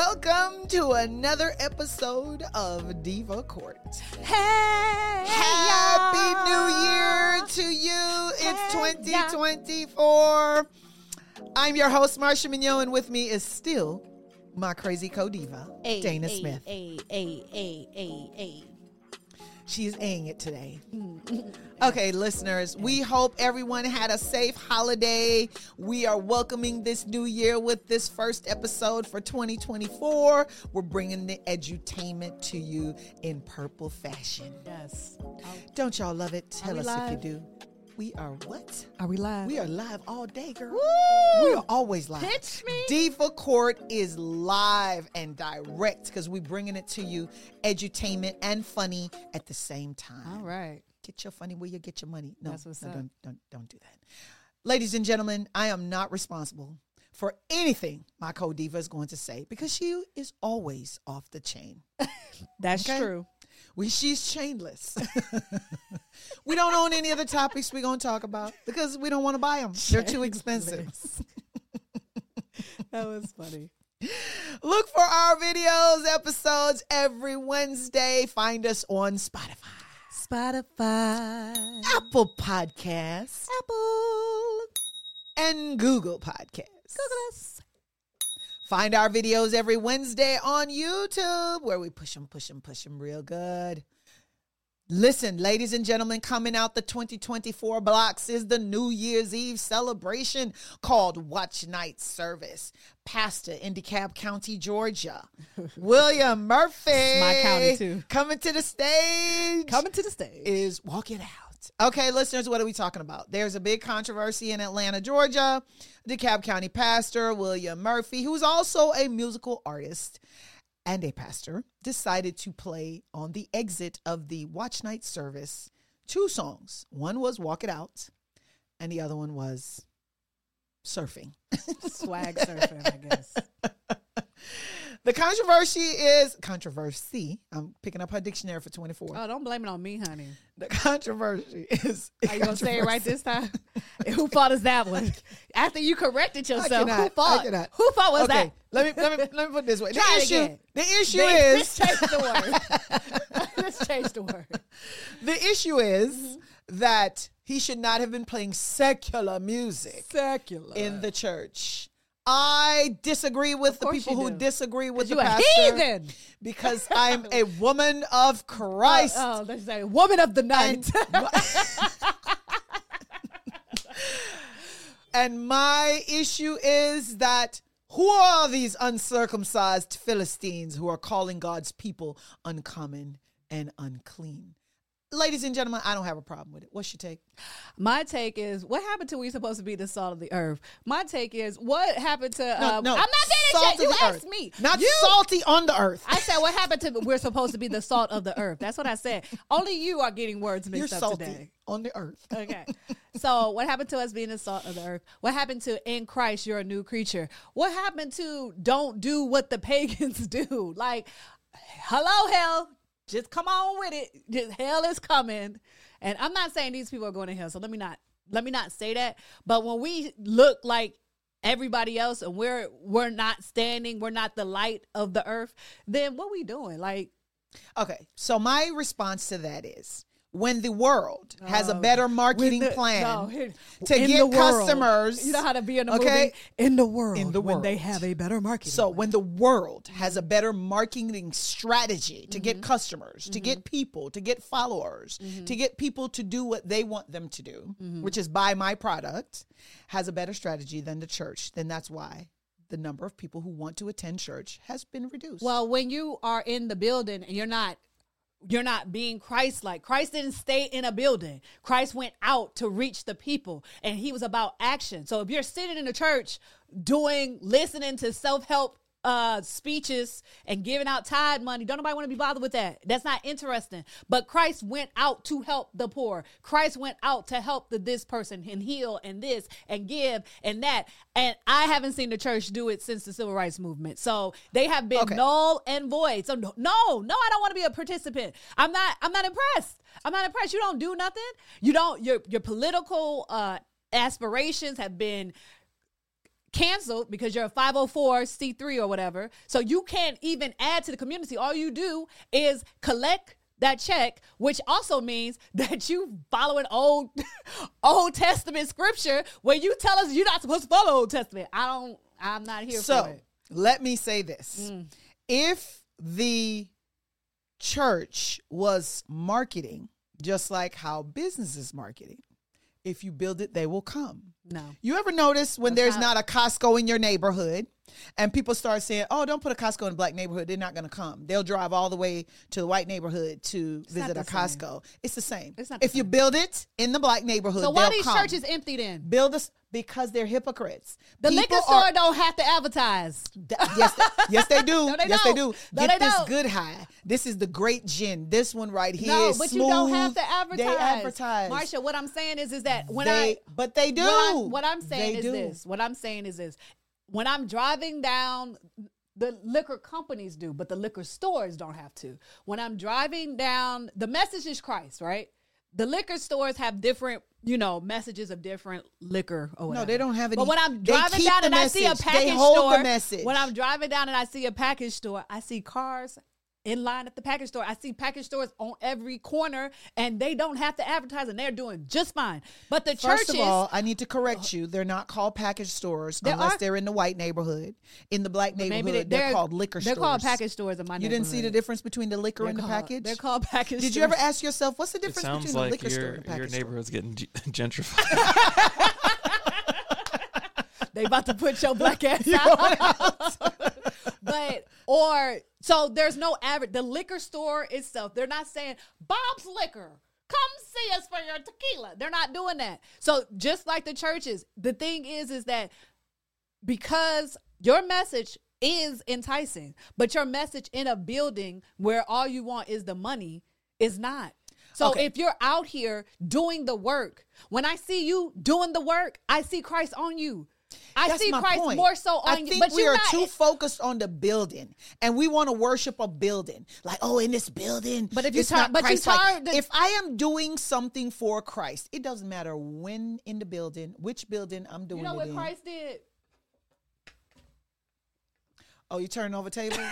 Welcome to another episode of Diva Court. Hey, Happy y'all. New Year to you. It's Hey, y'all. 2024. I'm your host, Marsha Mignon, and with me is still my crazy co-diva, Hey, Dana hey, Smith. Hey, hey, hey, hey, hey. She is aying it today. Okay, listeners, we hope everyone had a safe holiday. We are welcoming this new year with this first episode for 2024. We're bringing the edutainment to you in purple fashion. Yes. Don't y'all love it? Tell us live? if you do. We are what? Are we live? We are live all day, girl. Woo! We are always live. Pitch me. Diva Court is live and direct because we're bringing it to you edutainment and funny at the same time. All right. Get your funny where you get your money. No, That's what's no, up. don't don't don't do that. Ladies and gentlemen, I am not responsible for anything my co-diva is going to say because she is always off the chain. That's Okay. true. We, she's chainless. we don't own any of the topics we're going to talk about because we don't want to buy them. They're too expensive. that was funny. Look for our videos, episodes every Wednesday. Find us on Spotify, Spotify. Apple Podcasts, Apple. and Google Podcasts. Google us. Find our videos every Wednesday on YouTube where we push them, push them, push them real good. Listen, ladies and gentlemen, coming out the 2024 blocks is the New Year's Eve celebration called Watch Night Service. Pastor in DeKalb County, Georgia, William Murphy. my county, too. Coming to the stage Coming to the stage. is walk it out. Okay, listeners, what are we talking about? There's a big controversy in Atlanta, Georgia. DeKalb County pastor William Murphy, who's also a musical artist and a pastor, decided to play on the exit of the Watch Night service two songs. One was Walk It Out, and the other one was Surfing. Swag surfing, I guess. The controversy is controversy. I'm picking up her dictionary for 24. Oh, don't blame it on me, honey. The controversy is. Are you gonna say it right this time? Who fault is that one? After you corrected I yourself, cannot. who I fault? cannot. Who fault was okay, that? let me let me let me put it this way. The Try issue, again. the issue is Let's change the word. Let's change the word. the issue is Mm-hmm. that he should not have been playing secular music Secular. in the church. I disagree with the people who disagree with the you a pastor heathen. because I'm a woman of oh, oh, Christ. Oh, let's say woman of the night. And my issue is that who are these uncircumcised Philistines who are calling God's people uncommon and unclean? Ladies and gentlemen, I don't have a problem with it. What's your take? My take is what happened to we supposed to be the salt of the earth. My take is what happened to. No, uh, no. I'm not of. You asked earth. me. Not you. salty on the earth. I said what happened to we're supposed to be the salt of the earth. That's what I said. Only you are getting words You're mixed up salty today. on the earth. Okay. So what happened to us being the salt of the earth? What happened to in Christ you're a new creature? What happened to don't do what the pagans do? Like, hello hell, just come on with it. Just hell is coming. And I'm not saying these people are going to hell, so let me not let me not say that. But when we look like everybody else and we're we're not standing, we're not the light of the earth, then what we doing? Like Okay, so my response to that is when the world has a Uh, better marketing the- plan no, to get customers, You know how to be in a okay? movie in the world. In the when they have a better marketing. So when the world has a better marketing strategy to Mm-hmm. get customers, to get people, to get followers, Mm-hmm. to get people to do what they want them to do, which is buy my product, has a better strategy than the church, then that's why the number of people who want to attend church has been reduced. well, when you are in the building and you're not you're not being Christ like. Christ didn't stay in a building. Christ went out to reach the people and he was about action. So if you're sitting in a church doing listening to self-help uh speeches and giving out tithe money. Don't nobody want to be bothered with that. That's not interesting. But Christ went out to help the poor. Christ went out to help the this person and heal and this and give and that. And I haven't seen the church do it since the civil rights movement. So they have been Okay. null and void. So no, no, no, I don't want to be a participant. I'm not I'm not impressed. I'm not impressed. You don't do nothing. You don't your your political uh aspirations have been canceled because you're a 504c3 or whatever. So you can't even add to the community. All you do is collect that check, which also means that you follow an old Old Testament scripture where you tell us you're not supposed to follow Old Testament. I don't I'm not here so for it. let me say this Mm. if the church was marketing just like how business is marketing if you build it they will come No. you ever notice when there's not a Costco in your neighborhood and people start saying, oh, don't put a Costco in a black neighborhood. They're not going to come. They'll drive all the way to the white neighborhood to not visit a same. Costco. It's the same. It's not if you same. build it in the black neighborhood, So why these come. churches empty then? build us because they're hypocrites. The People liquor are- store don't have to advertise. Th- yes, they, yes, they do. No, they yes, they don't. do. No, Get they this don't. good high. This is the great gin. This one right here No, but you don't have to advertise. They advertise. Marsha, what I'm saying is, is that when They- I, but they do. What I'm, what I'm saying They is do. this. What I'm saying is this. When I'm driving down, the liquor companies do, but the liquor stores don't have to. When I'm driving down, the message is Christ, right? The liquor stores have different, you know, messages of different liquor or whatever. they don't have it. But any- when I'm driving down and I see a message. Package store, message. when I'm driving down and I see a package store, I see cars in line at the package store. I see package stores on every corner, and they don't have to advertise, and they're doing just fine. But the First churches, of all, I need to correct oh. you. They're not called package stores There unless are- they're in the white neighborhood. In the black neighborhood, maybe they, they're, they're called liquor stores. They're called package stores in my You didn't see the difference between the liquor They're and the package? They're called package. Did you ever ask yourself what's the difference between a like liquor store and a package your store? neighborhood's getting gentrified. They about to put your black ass out. but or so there's no average. The liquor store itself, they're not saying Bob's Liquor. Come see us for your tequila. They're not doing that. So just like the churches, the thing is, is that because your message is enticing, but your message in a building where all you want is the money is not. So Okay. if you're out here doing the work, when I see you doing the work, I see Christ on you. I That's see Christ point. more so on I you. think But we you're not, too focused on the building, and we want to worship a building. Like, oh, in this building, But if you it's tar- not but you tar- the- if I am doing something for Christ, it doesn't matter when in the building, which building I'm doing you know it what in. Christ did? Oh, you turning over tables?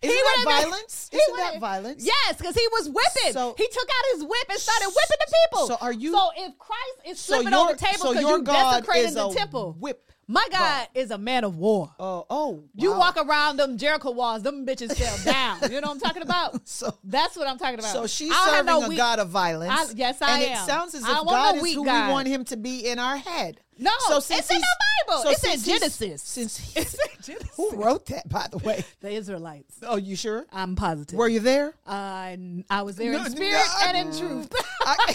He Isn't that went in there- violence? Isn't that violence? Yes, because he was whipping. So- he took out his whip and started whipping the people. So are you- So if Christ is So flipping your- over tables because your you God desecrated the temple, whip my God God. is a man of war. Oh, oh, You wow. walk around them Jericho walls, them bitches fell down. You know what I'm talking about? So- That's what I'm talking about. So she's serving no a weak- God of violence. I- yes, I and am. it sounds as if God is who God. we want him to be in our head. No, it's since in the Bible. It's in since Genesis. Since It's in Genesis. who wrote that, by the way? the Israelites. Oh, you sure? I'm positive. Were you there? Uh, I was there No, in spirit no, and in truth. I,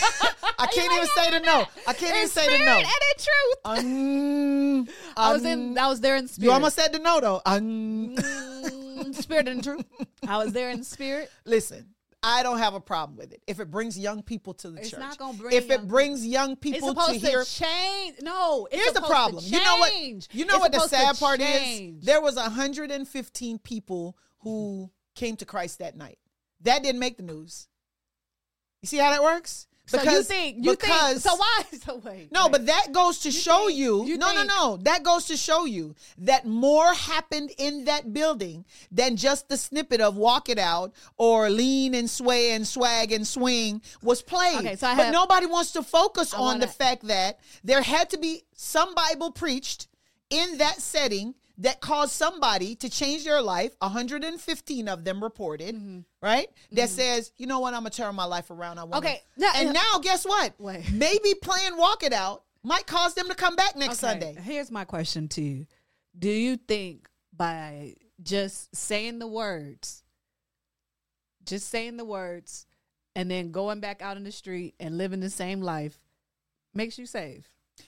I can't even say the no. I can't even say the no. and in truth. Um, I was in. I was there in spirit. You almost said the no though. Um, spirit and truth. I was there in spirit. listen, I don't have a problem with it if it brings young people to the It's church. not gonna bring if young it brings young It's people to to, hear. change. No, it's Here's the problem. You know what? You know It's what the sad part is? There was 115 people who came to Christ that night. That didn't make the news. You see how that works? So you think you because think so? Why? So wait. No, but that goes to show think- you. you no, think- no, no. That goes to show you that more happened in that building than just the snippet of "Walk It Out" or "Lean and Sway and Swag and Swing" was played. Okay, so I have, but nobody wants to focus I on the wanna- fact that there had to be some Bible preached in that setting that caused somebody to change their life 115 of them reported Mm-hmm. right? That says you know what? I'm gonna turn my life around. I want Okay, now- and now guess what? Wait. maybe playing walk it out might cause them to come back next Okay, sunday. Here's my question to you: Do you think by just saying the words, just saying the words, and then going back out in the street and living the same life makes you saved?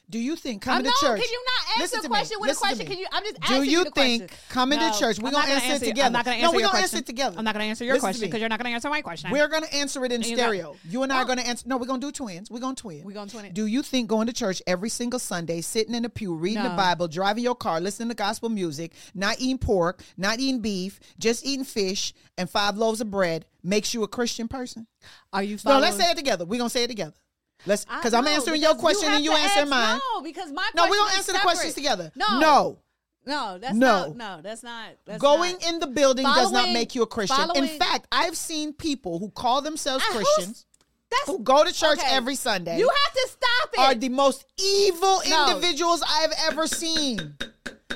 Do you think I'm coming to no, church can you not answer Listen a question with a Listen to question? Can you? I'm just asking do asking you think coming No, to church we're gonna not answer, it together I'm not going to answer no we're gonna question. answer it together I'm not going to answer your Listen question because you're not going to answer my question. we're gonna answer it in not- stereo you and i are gonna answer no we're gonna do twins we're gonna twin We're gonna twin it. do you think going to church every single sunday sitting in the pew reading the bible driving your car listening to gospel music not eating pork not eating beef just eating fish and five loaves of bread makes you a christian person Are you? no let's say it together we're gonna say it together let's because i'm answering your question have and you answer ask- mine No, because my No, we don't answer the questions together. No, No. no, that's No. not. No, that's not. That's Going not. in the building does not make you a Christian. In fact, I've seen people who call themselves Christians That's who go to church okay. every Sunday You have to stop it. are the most evil No. individuals I've ever seen.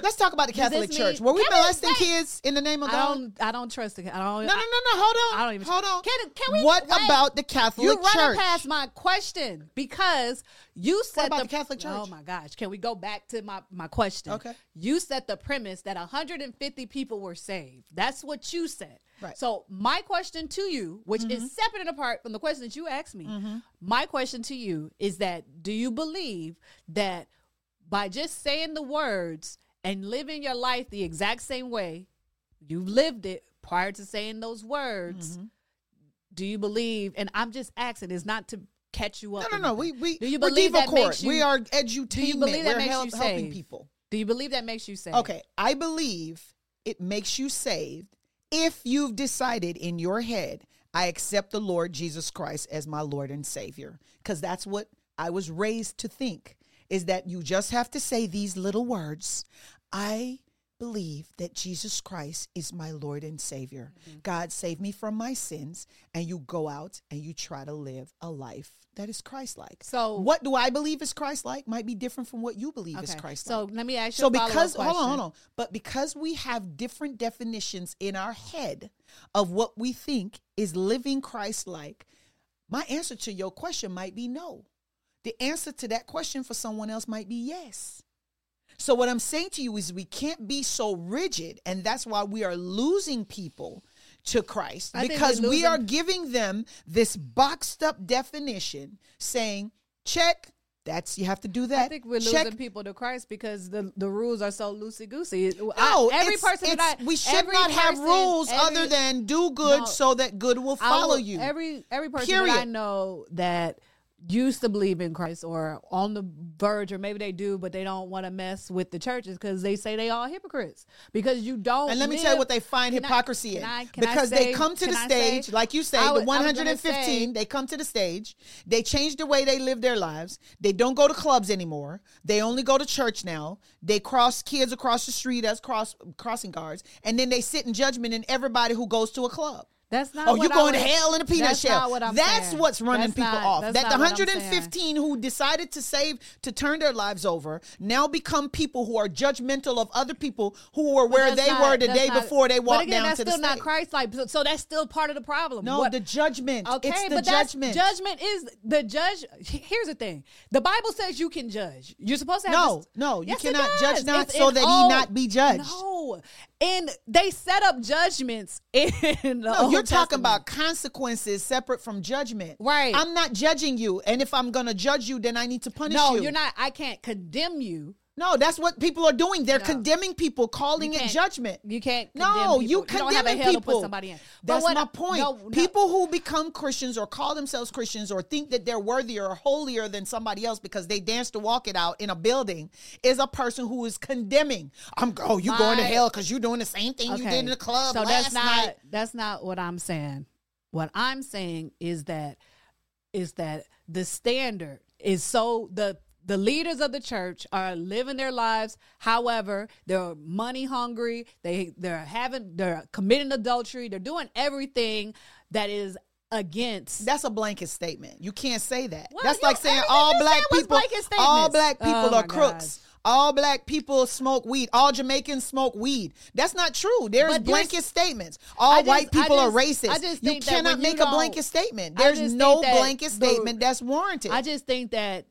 Let's talk about the Catholic Church. Were we molesting wait? kids in the name of I God? don't. I don't trust the. I don't. No, no, no, no. Hold on. I don't even- Hold on. Can- can we- what wait. about the Catholic Church? You're running past my question because you said about the Catholic oh Church? Oh my gosh! Can we go back to my my question? Okay. You set the premise that 150 people were saved. That's what you said. Right. So my question to you, which is mm-hmm. separate and apart from the question that you asked me, mm-hmm. my question to you is that do you believe that by just saying the words and living your life the exact same way you've lived it prior to saying those words? Mm-hmm. Do you believe? And I'm just asking, is not to catch you up. No, no, no. We we do you believe that Court. makes you? we are do edutainment. you believe that We're makes help- you helping people. Do you believe that makes you saved? Okay, I believe it makes you saved if you've decided in your head, I accept the Lord Jesus Christ as my Lord and Savior. Because that's what I was raised to think is that you just have to say these little words I believe that Jesus Christ is my Lord and Savior. Mm-hmm. God save me from my sins. And you go out and you try to live a life that is Christ like. So- what do I believe is Christ like might be different from what you believe is Christ-like. So let me ask you So a because hold on, hold on. But because we have different definitions in our head of what we think is living Christ like, my answer to your question might be no. The answer to that question for someone else might be yes. So what I'm saying to you is we can't be so rigid, and that's why we are losing people to Christ I because we are giving them this boxed up definition saying, check, that's you have to do that. I think we're check, losing people to Christ because the, the rules are so loosey goosey. No, every it's- person it's- that I we should not have rules every- other than do good No. so that good will follow will- you. Every every person that I know that used to believe in Christ or on the verge or maybe they do but they don't want to mess with the churches because they say they all hypocrites because you don't and let me live- tell you what they find Can I- hypocrisy can in. I- because say- they come to the I say- stage, like you say, I the was- I was gonna 115, say- they come to the stage, they change the way they live their lives. They don't go to clubs anymore. They only go to church now. They cross kids across the street as cross crossing guards, and then they sit in judgment in everybody who goes to a club. That's not Oh, what you I going to hell in a peanut that's shell. What that's saying. what's running That's people not- off. That the not what I'm saying. 115 who decided to save to turn their lives over now become people who are judgmental of other people who were where they not- were the day not- before they walked again, down that's to the still not. Christ like so, so that's still part of the problem. No, What- the judgment. Okay, it's the but judgment. that's judgment is the judge. Here's the thing: the Bible says you can judge. You're supposed to have No, this- no, you Yes, cannot judge not It's so that he not be judged. No, and they set up judgments in. No, you're talking about consequences separate from judgment. Right. I'm not judging you. And if I'm going to judge you, then I need to punish No, you. No, you're not. I can't condemn you. No, that's what people are doing. They're No. condemning people, calling it judgment. You can't. No, condemn you people. you don't have a hell people. to put somebody in. That's what my point. no, no. People who become Christians or call themselves Christians or think that they're worthier or holier than somebody else because they dance to walk it out in a building is a person who is condemning. I'm oh, you going to hell because you're doing the same thing you did in the club So last that's not night. that's not what I'm saying. What I'm saying is that is that the standard is so the the leaders of the church are living their lives. However, they're money hungry. They they're having they're committing adultery. They're doing everything that is against. That's a blanket statement. You can't say that. Well, That's like saying all black people, all black oh people Oh, are my crooks. All black people smoke weed. All Jamaicans smoke weed. That's not true. There's But blanket statements. All just- white people I are racist. I just you cannot when you make a blanket statement. There's no blanket the- statement that's warranted. I just think that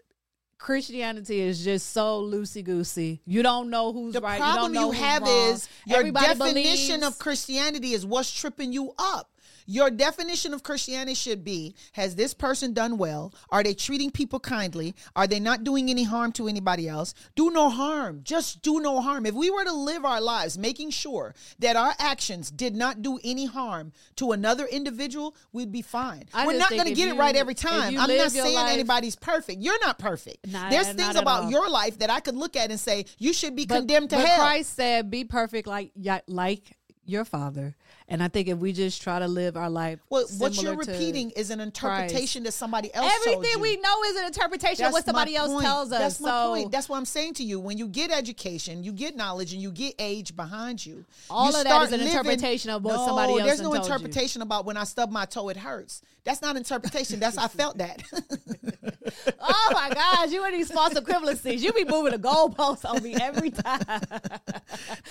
Christianity is just so loosey goosey. You don't know who's the right. problem you, don't know you have wrong. is your Everybody definition believes- of Christianity is what's tripping you up. Your definition of Christianity should be Has this person done well? Are they treating people kindly? Are they not doing any harm to anybody else? Do no harm. Just do no harm. If we were to live our lives making sure that our actions did not do any harm to another individual, we'd be fine. I we're not going to get it right every time. I'm not saying life- anybody's perfect. You're not perfect. Not- There's things about all. your life that I could look at and say, you should be But- condemned to but hell. Christ said, "Be perfect like like your Father." And I think if we just try to live our life, Well, what you're repeating is an interpretation that somebody else everything we know is an interpretation That's of what somebody else point. tells us. That's my so point. That's what I'm saying to you. When you get education, you get knowledge, and you get age behind you. All you of that is an living- interpretation of what no, somebody else There's no told you. interpretation about when I stub my toe, it hurts. That's not interpretation. That's I felt that. oh my gosh, you and these false equivalencies. You be moving the goalposts on me every time.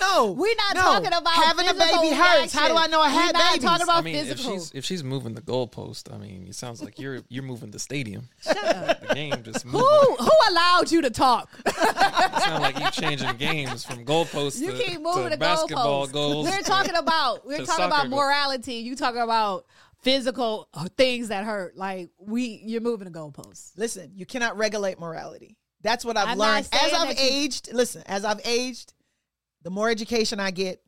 no, We're not no. talking about having a baby hurts. How do I know I reaction. had We're not babies? talking about I mean, if physical. she's if she's moving the goalpost, I mean, it sounds like you're you're moving the stadium. Shut up. The game just moving. Who who allowed you to talk? It sounds like you're changing games from goalposts You to, keep moving to the basketball goalposts. goals. We're talking about we're talking about soccer goal. morality. You talking about physical things that hurt. Like we, you're moving the goalposts. Listen, you cannot regulate morality. That's what I've I'm learned as I've that you- aged. Listen, as I've aged, the more education I get,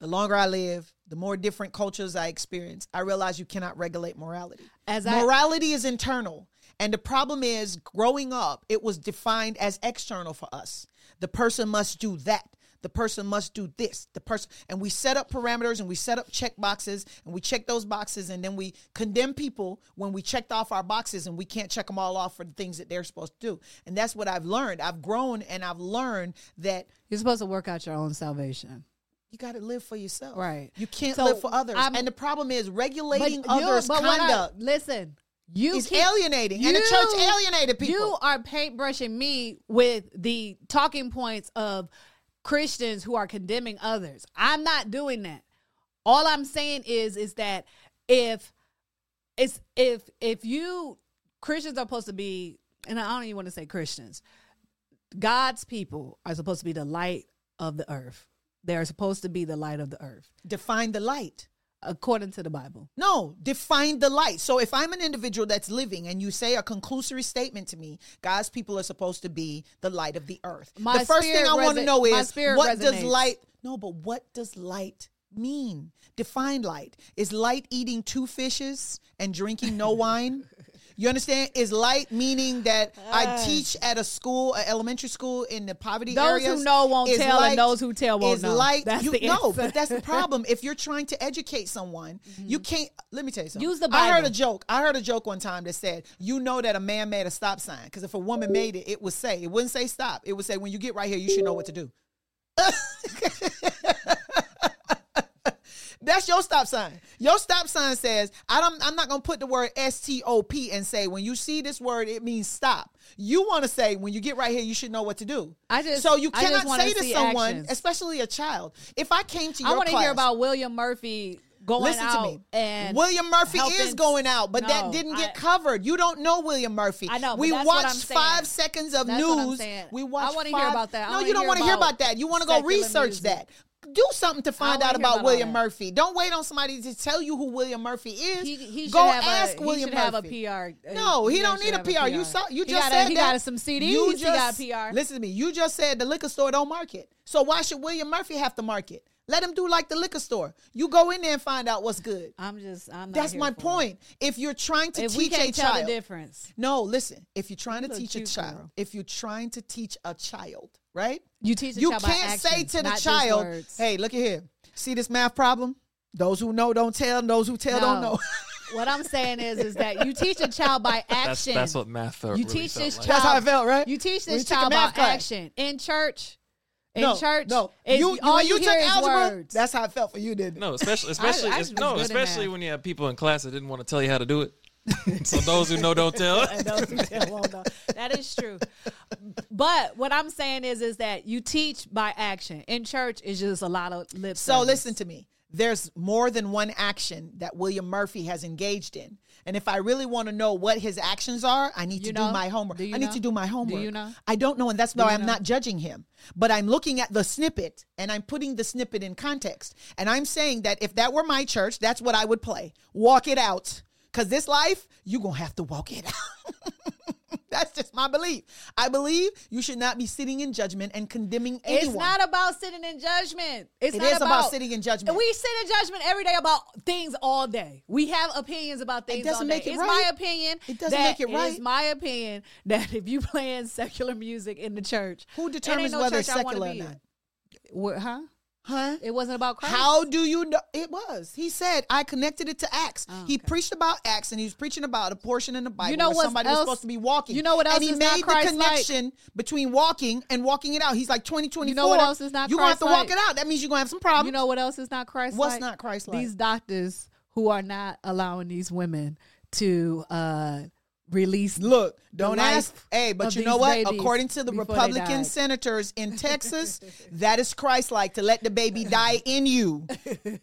the longer I live, the more different cultures I experience. I realize you cannot regulate morality. As I- morality is internal. And the problem is, growing up, it was defined as external for us. The person must do that. The person must do this. The person, and we set up parameters and we set up check boxes and we check those boxes and then we condemn people when we checked off our boxes and we can't check them all off for the things that they're supposed to do. And that's what I've learned. I've grown and I've learned that You're supposed to work out your own salvation. You got to live for yourself. Right. You can't So, live for others. I'm- and the problem is regulating you- others' but what I- conduct listen, you is keep- alienating. and the church alienated people. You are paintbrushing me with the talking points of Christians who are condemning others. I'm not doing that. All I'm saying is is that if it's if if you Christians are supposed to be and I don't even want to say Christians. God's people are supposed to be the light of the earth. They are supposed to be the light of the earth define the light. according to the Bible. No, define the light. So if I'm an individual that's living and you say a conclusory statement to me, God's people are supposed to be the light of the earth. My the first thing I want to know is what does light No, but what does light mean? Define light. Is light eating two fishes and drinking no wine? You understand? Is light meaning that I teach at a school, an elementary school in the poverty Those areas? who know won't Is tell, and those who tell won't is know. Light, That's you, the no, but that's the problem. If you're trying to educate someone, you mm-hmm. can't. Let me tell you something. Use the I heard a joke. I heard a joke one time that said, "You know that a man made a stop sign because if a woman made it, it would say it wouldn't say stop. It would say when you get right here, you should know what to do." That's your stop sign. Your stop sign says, I don't, I'm not going to put the word S T O P and say, when you see this word, it means stop. You want to say, when you get right here, you should know what to do. I just- so you I just cannot wanna say to see someone, actions. especially a child, if I came to your I want to class, hear about William Murphy going Listen out to me. and William Murphy helping- is going out, but that No, didn't get I- covered. You don't know William Murphy. I know, but We that's what I'm watched saying. five seconds of That's what I'm news. saying. We I watched. wanna hear five- about that. I No, wanna you don't hear want to hear about about that. You want to go secular research music. that. Do something to find out about about William. Murphy. Don't wait on somebody to tell you who William Murphy is. he, he go ask a, William he should Murphy. have a PR. uh, No, he should don't need a have PR. You saw, you He just said a, he that. got some CDs. You he got PR. Listen to me. You just said the liquor store don't market. So why should William Murphy have to market? Let him do like the liquor store. You go in there and find out what's good. I'm just. I'm. Not That's my for it. point. If you're trying to If teach a tell child, the difference, no, listen. If you're trying to teach a child, girl. if you're trying to teach a child, right? You teach. A You child by can't say actions, to the just child, words. "Hey, look at here. See this math problem? Those who know don't tell, and those who tell don't know." what I'm saying is, is that you teach a child by action. that's what math felt. You really teach felt this like. child. That's how I felt, right? You teach When you this child math about class. action in church. In no, church, no. it's- You, all when you, hear took is algebra, words. that's how it felt for you, didn't it? No, especially especially I it's- was no, especially when you have people in class that didn't want to tell you how to do it. so those who know don't tell. And those who tell won't know. That is true. But what I'm saying is, is that you teach by action. In church, it's just a lot of lip. So service. listen to me. There's more than one action that William Murphy has engaged in. And if I really want to know what his actions are, I need You to know? do my homework. Do you I need know? to do my homework. you know? I don't know, and that's why I'm know? not judging him. But I'm looking at the snippet and I'm putting the snippet in context. And I'm saying that if that were my church, that's what I would play. Walk it out. Because this life, you're going to have to walk it out. That's just my belief. I believe you should not be sitting in judgment and condemning anyone. It's not about sitting in judgment. It's It not is about sitting in judgment. We sit in judgment every day about things all day. We have opinions about things It doesn't all day. make it it's right. my opinion. It doesn't make it right. It's my opinion that if you playing secular music in the church, Who determines no whether it's church I wanna secular or not? What, huh? Huh? It wasn't about Christ. How do you know? It was. He said, I connected it to Acts. Oh, He preached about Acts and he was preaching about a portion in the Bible you know where somebody was supposed to be walking. you know what else And he made the connection between walking and walking it out. He's like 2024. You know what else is not You're going to have to walk it out. That means you're going to have some problems. You know what else is not Christ? What's not Christ-like? These doctors who are not allowing these women to uh, release. Look, don't life ask. Hey, but you know what? According to the Republican senators in Texas, that is Christ like to let the baby die in you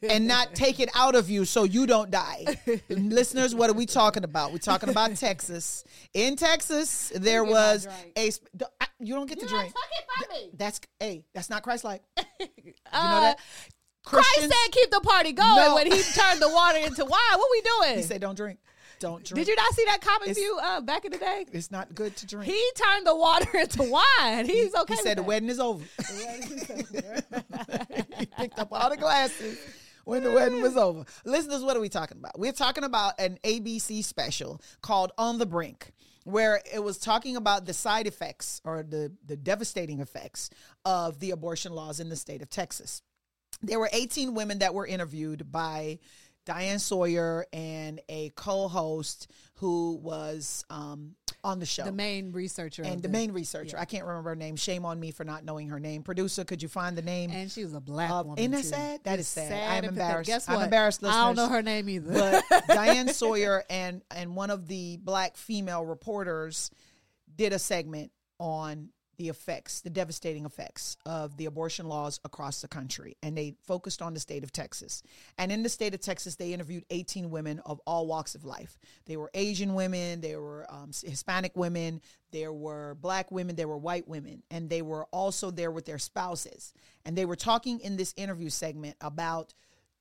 and not take it out of you so you don't die. Listeners, what are we talking about? We're talking about Texas. In Texas, there Look at my was a. sp- d- I- You don't get to drink. it from me. That's hey, that's not Christ like. You know Uh, that? Christ said keep the party going No. when he turned the water into wine. What we doing? he said don't drink. Don't drink. Did you not see that comic It's- view uh, back in the day? It's not good to drink. He turned the water into wine. He's okay. He said the wedding is over. he picked up all the glasses when the wedding was over. Listeners, what are we talking about? We're talking about an ABC special called On the Brink, where it was talking about the side effects or the, the devastating effects of the abortion laws in the state of Texas. There were 18 women that were interviewed by Diane Sawyer and a co-host who was um, on the show the main researcher and of the main researcher. I can't remember her name. Shame on me for not knowing her name. Producer, could you find the name? and she was a black of- woman. isn't that too. sad? That It's is sad. I'm and embarrassed. Guess I'm what? embarrassed, I don't know her name either. but Diane Sawyer and and one of the black female reporters did a segment on the effects, the devastating effects of the abortion laws across the country. And they focused on the state of Texas. And in the state of Texas, they interviewed 18 women of all walks of life. They were Asian women, there were um, Hispanic women, there were black women, there were white women, and they were also there with their spouses. And they were talking in this interview segment about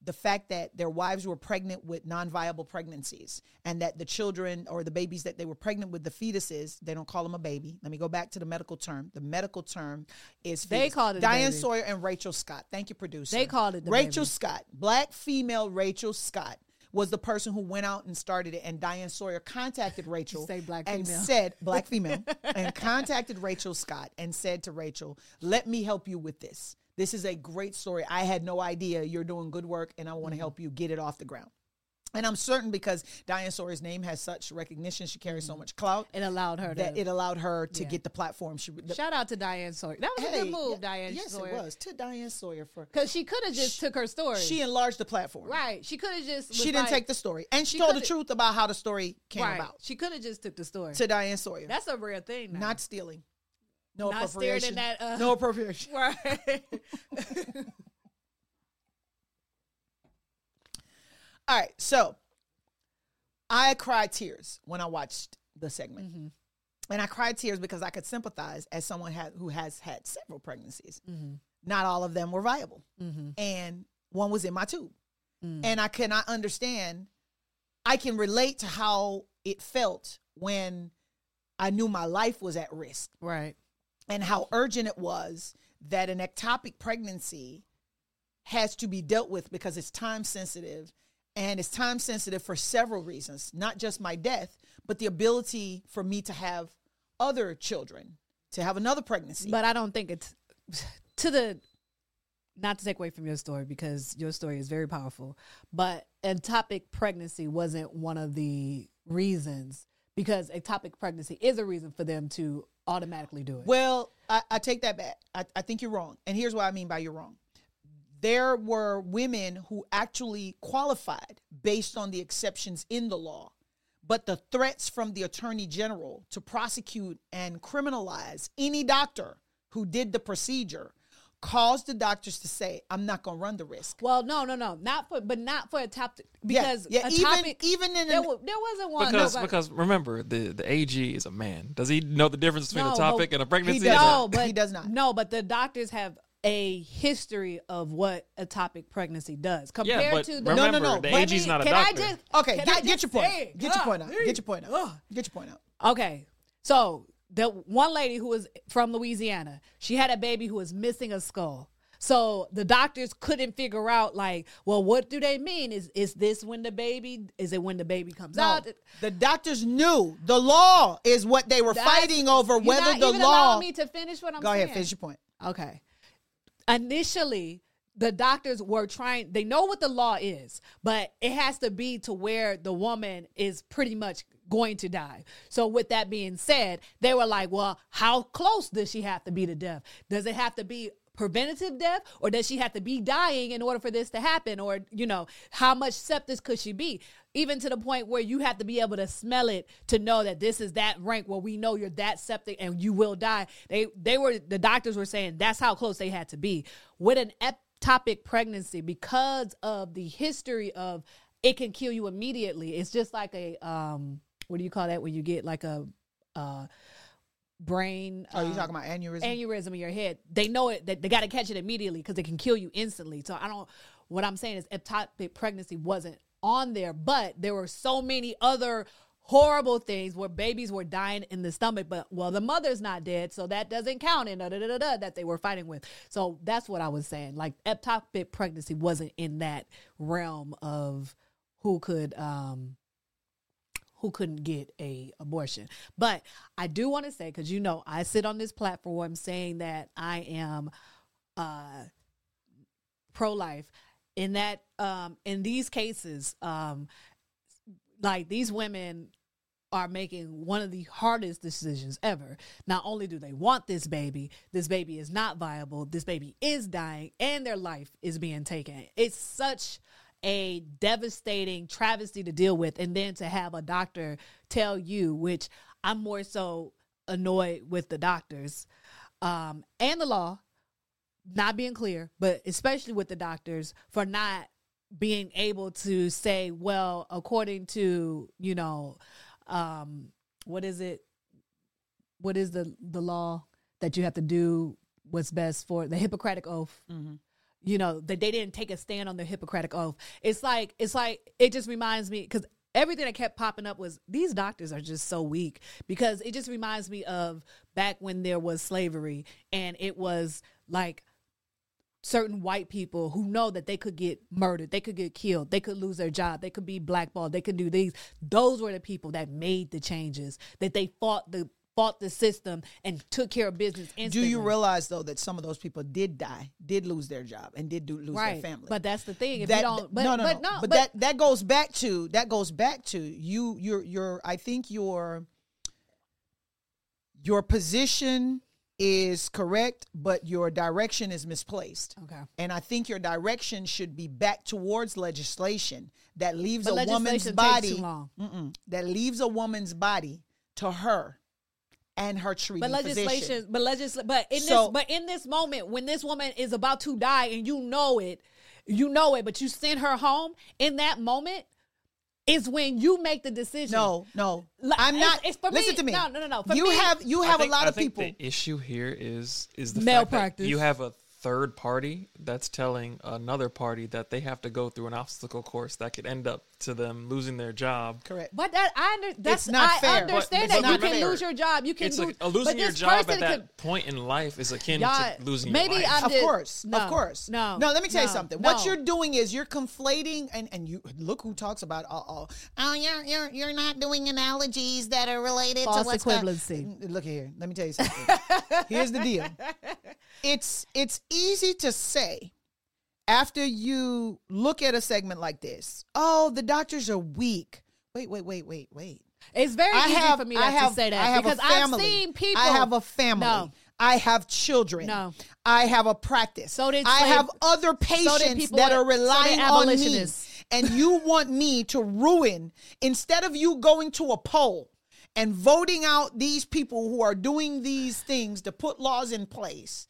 the fact that their wives were pregnant with non-viable pregnancies and that the children or the babies that they were pregnant with the fetuses they don't call them a baby. Let me go back to the medical term. The medical term is They fetus. called it diane sawyer and rachel scott. Thank you producer. They called it the rachel baby. scott. Black female rachel scott was the person who went out and started it and diane sawyer contacted rachel say black and female. said black female and contacted rachel scott and said to rachel let me help you with this this is a great story. I had no idea you're doing good work and I want to mm-hmm. help you get it off the ground. And I'm certain because Diane Sawyer's name has such recognition, she carries so mm-hmm. much clout it allowed her that to. it allowed her to Yeah. get the platform. She the, shout out to Diane Sawyer. That was a good move, yeah, Diane Yes, Sawyer. it was to Diane Sawyer for Because she could have just took her story. she enlarged the platform. right. She could have just. She didn't like- take the story, and she, she told the truth about how the story came right. about She could have just took the story. to Diane Sawyer. That's a rare thing. Now. not stealing, no Not appropriation, that, uh, no appropriation. right. All right, so I cried tears when I watched the segment. Mm-hmm. And I cried tears because I could sympathize as someone had, who has had several pregnancies. Mm-hmm. Not all of them were viable. Mm-hmm. And one was in my tube. Mm. And I cannot understand. I can relate to how it felt when I knew my life was at risk right. And how urgent it was that an ectopic pregnancy has to be dealt with because it's time sensitive and it's time sensitive for several reasons not just my death but the ability for me to have other children to have another pregnancy But I don't think it's to the not to take away from your story because your story is very powerful. But ectopic pregnancy wasn't one of the reasons because ectopic pregnancy is a reason for them to automatically do it. well I, I take that back. I, I think you're wrong. And here's what i mean by you're wrong. There were women who actually qualified based on the exceptions in the law but the threats from the attorney general to prosecute and criminalize any doctor who did the procedure caused the doctors to say i'm not going to run the risk Well, no, no, no, not for, but not for ectopic because yeah, yeah ectopic. even even in there, an, there wasn't one. Because no, because remember the the AG is a man. Does he know the difference between No, a topic and a pregnancy? no, but He does not. No, but the doctors have a history of what ectopic pregnancy does compared but to the. remember, No, no, no, the but- AG's not a can doctor. I just okay can get, I get just your point say- get your point out get your point out get your point out Okay, so the one lady who was from Louisiana, she had a baby who was missing a skull. So the doctors couldn't figure out, like, well, what do they mean? Is is this when the baby? Is it when the baby comes No, out? the doctors knew the law is what they were That's- fighting over. Whether the law. me to finish what I'm Go saying. ahead, finish your point. Okay. Initially, the doctors were trying they know what the law is but it has to be to where the woman is pretty much going to die. So with that being said they were like well how close does she have to be to death? Does it have to be preventative death or does she have to be dying in order for this to happen? Or you know how much sepsis could she be? Even to the point where you have to be able to smell it to know that this is that rank where we know you're that septic and you will die. They they were the doctors were saying that's how close they had to be. With an ectopic pregnancy because of the history of it can kill you immediately it's just like a um what do you call that when you get like a uh brain Are you um, talking about aneurysm? aneurysm in your head. They know it that they got to catch it immediately because it can kill you instantly. So I don't. What I'm saying is ectopic pregnancy wasn't on there, but there were so many other horrible things where babies were dying in the stomach. But well, the mother's not dead, so that doesn't count. And da, da, da, da, that they were fighting with. So that's what I was saying. Like ectopic pregnancy wasn't in that realm of who could um who couldn't get a abortion. But I do want to say because you know I sit on this platform saying that I am uh pro life. In that um in these cases, um like these women are making one of the hardest decisions ever. Not only do they want this baby, this baby is not viable, this baby is dying, and their life is being taken. It's such a devastating travesty to deal with. And then to have a doctor tell you, which I'm more so annoyed with the doctors um, and the law not being clear, but especially with the doctors for not being able to say, well, according to, you know, um, what is it? What is the the law that you have to do what's best for the Hippocratic oath? You know that they didn't take a stand on the Hippocratic oath. It's like it's like it just reminds me because everything that kept popping up was these doctors are just so weak because it just reminds me of back when there was slavery and it was like certain white people who know that they could get murdered, they could get killed, they could lose their job, they could be blackballed, they could do these. Those were the people that made the changes, that they fought the fought the system and took care of business Do you realize though that some of those people did die, did lose their job, and did do, lose right? their family? But that's the thing. If that, you don't, but, no, no, but no, no, but, but that that goes back to that goes back to you. Your your I think your your position is correct, but your direction is misplaced. okay. And I think your direction should be back towards legislation that leaves But a woman's body that leaves a woman's body to her and her treating But legislation, physician. but legisl, but in So- this, but in this moment, when this woman is about to die and you know it, you know it, but you send her home in that moment is when you make the decision. No, no, Like, I'm not. it's for listen me- to me. no, no, no, no. For you me- have you have think- a lot I of think people. The issue here is is the Malpractice. fact that you have a third party that's telling another party that they have to go through an obstacle course that could end up to them losing their job. Correct. But that I under, that's not I fair. understand But- that you can fair. lose your job. You can It's lose, like, uh, losing but your this job at person that could- point in life is akin to losing maybe your life. I'm Of course, no, of course. no, no. Let me tell you something. no. What you're doing is you're conflating, and and you look who talks about oh oh oh you're you're you're not doing analogies that are related False to what's going- equivalency. Look here. Let me tell you something. Here's the deal. It's it's easy to say after you look at a segment like this. Oh, the doctors are weak. Wait, wait, wait, wait, wait. It's very I easy have, for me I have, to say that because. I've seen people. I have a family. No. I have children. No. I have a practice. So did I slave- have other patients people that are so relying on me. And you want me to ruin instead of you going to a poll and voting out these people who are doing these things to put laws in place.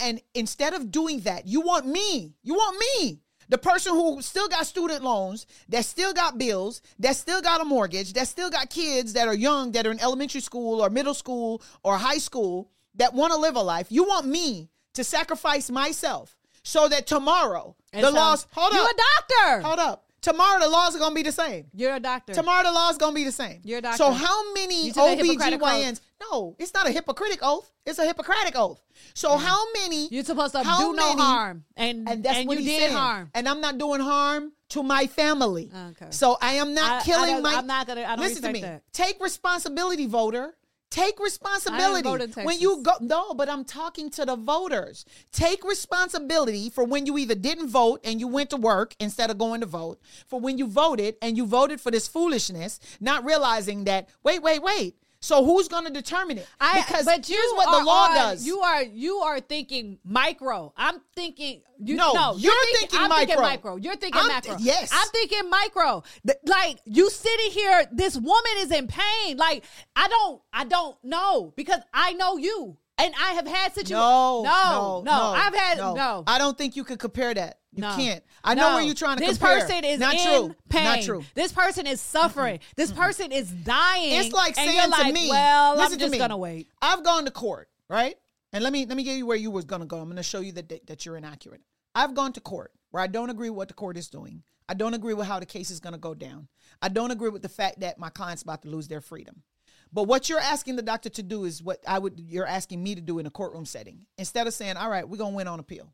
And instead of doing that, you want me. You want me. The person who still got student loans, that still got bills, that still got a mortgage, that still got kids that are young, that are in elementary school or middle school or high school, that want to live a life. You want me to sacrifice myself so that tomorrow And the so- laws. Hold up. a doctor. Hold up. Tomorrow the laws are gonna be the same. You're a doctor. Tomorrow the laws gonna be the same. You're a doctor. So how many You took a OBGYNs? No, it's not a Hippocratic oath. It's a Hippocratic oath. So how many? You're supposed to do no harm, and And that's and what you did saying. harm. And I'm not doing harm to my family. Okay. So I am not I- I killing don't- my. I'm not gonna- I don't listen to me. that. Take responsibility, voter. Take responsibility. When you go no, but I'm talking to the voters. Take responsibility for when you either didn't vote and you went to work instead of going to vote, for when you voted and you voted for this foolishness, not realizing that wait, wait, wait. So who's going to determine it? I, because but here's what the law does. You are you are thinking micro. I'm thinking you No, no. you're thinking, thinking I'm thinking micro. micro. You're thinking I'm macro. yes. I'm thinking micro. Like you sitting here, this woman is in pain. Like I don't I don't know because I know you and I have had situations. no, no, no, I've had no. I don't think you could compare that. You No. can't. I know where you're trying to compare This compare. person is not in true. pain. Not true. This person is suffering. This person is dying. It's like and saying you're to like, me, "Well, listen I'm to just me. gonna wait." I've gone to court, right? And let me let me give you where you was gonna go. I'm gonna show you that that that you're inaccurate. I've gone to court where I don't agree with what the court is doing. I don't agree with how the case is gonna go down. I don't agree with the fact that my client's about to lose their freedom. But what you're asking the doctor to do is what I would you're asking me to do in a courtroom setting. Instead of saying, "All right, we're gonna win on appeal,"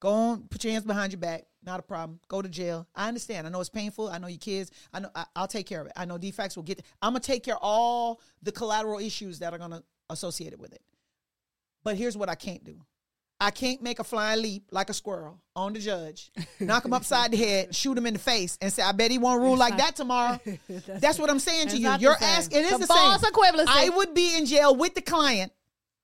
go on, put your hands behind your back. Not a problem. Go to jail. I understand. I know it's painful. I know your kids. I know. I, I'll take care of it. I know defects will get. I'm gonna take care of all the collateral issues that are gonna associated with it. But here's what I can't do. I can't make a flying leap like a squirrel on the judge, knock him upside the head, shoot him in the face, and say, "I bet he won't rule like that tomorrow." That's what I'm saying to you. You're asking. It is Some the false same. equivalency. I would be in jail with the client,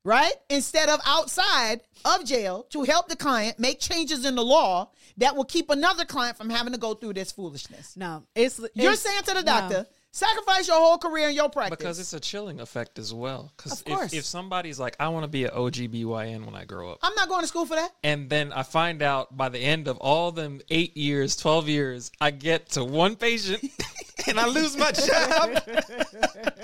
right? Instead of outside of jail to help the client make changes in the law that will keep another client from having to go through this foolishness. No, it's You're it's- saying to the no. Sacrifice your whole career and your practice. Because it's a chilling effect as well. Because if, if somebody's like, I want to be an OBGYN when I grow up, I'm not going to school for that. and then I find out by the end of all them eight years, 12 years, I get to one patient and I lose my job.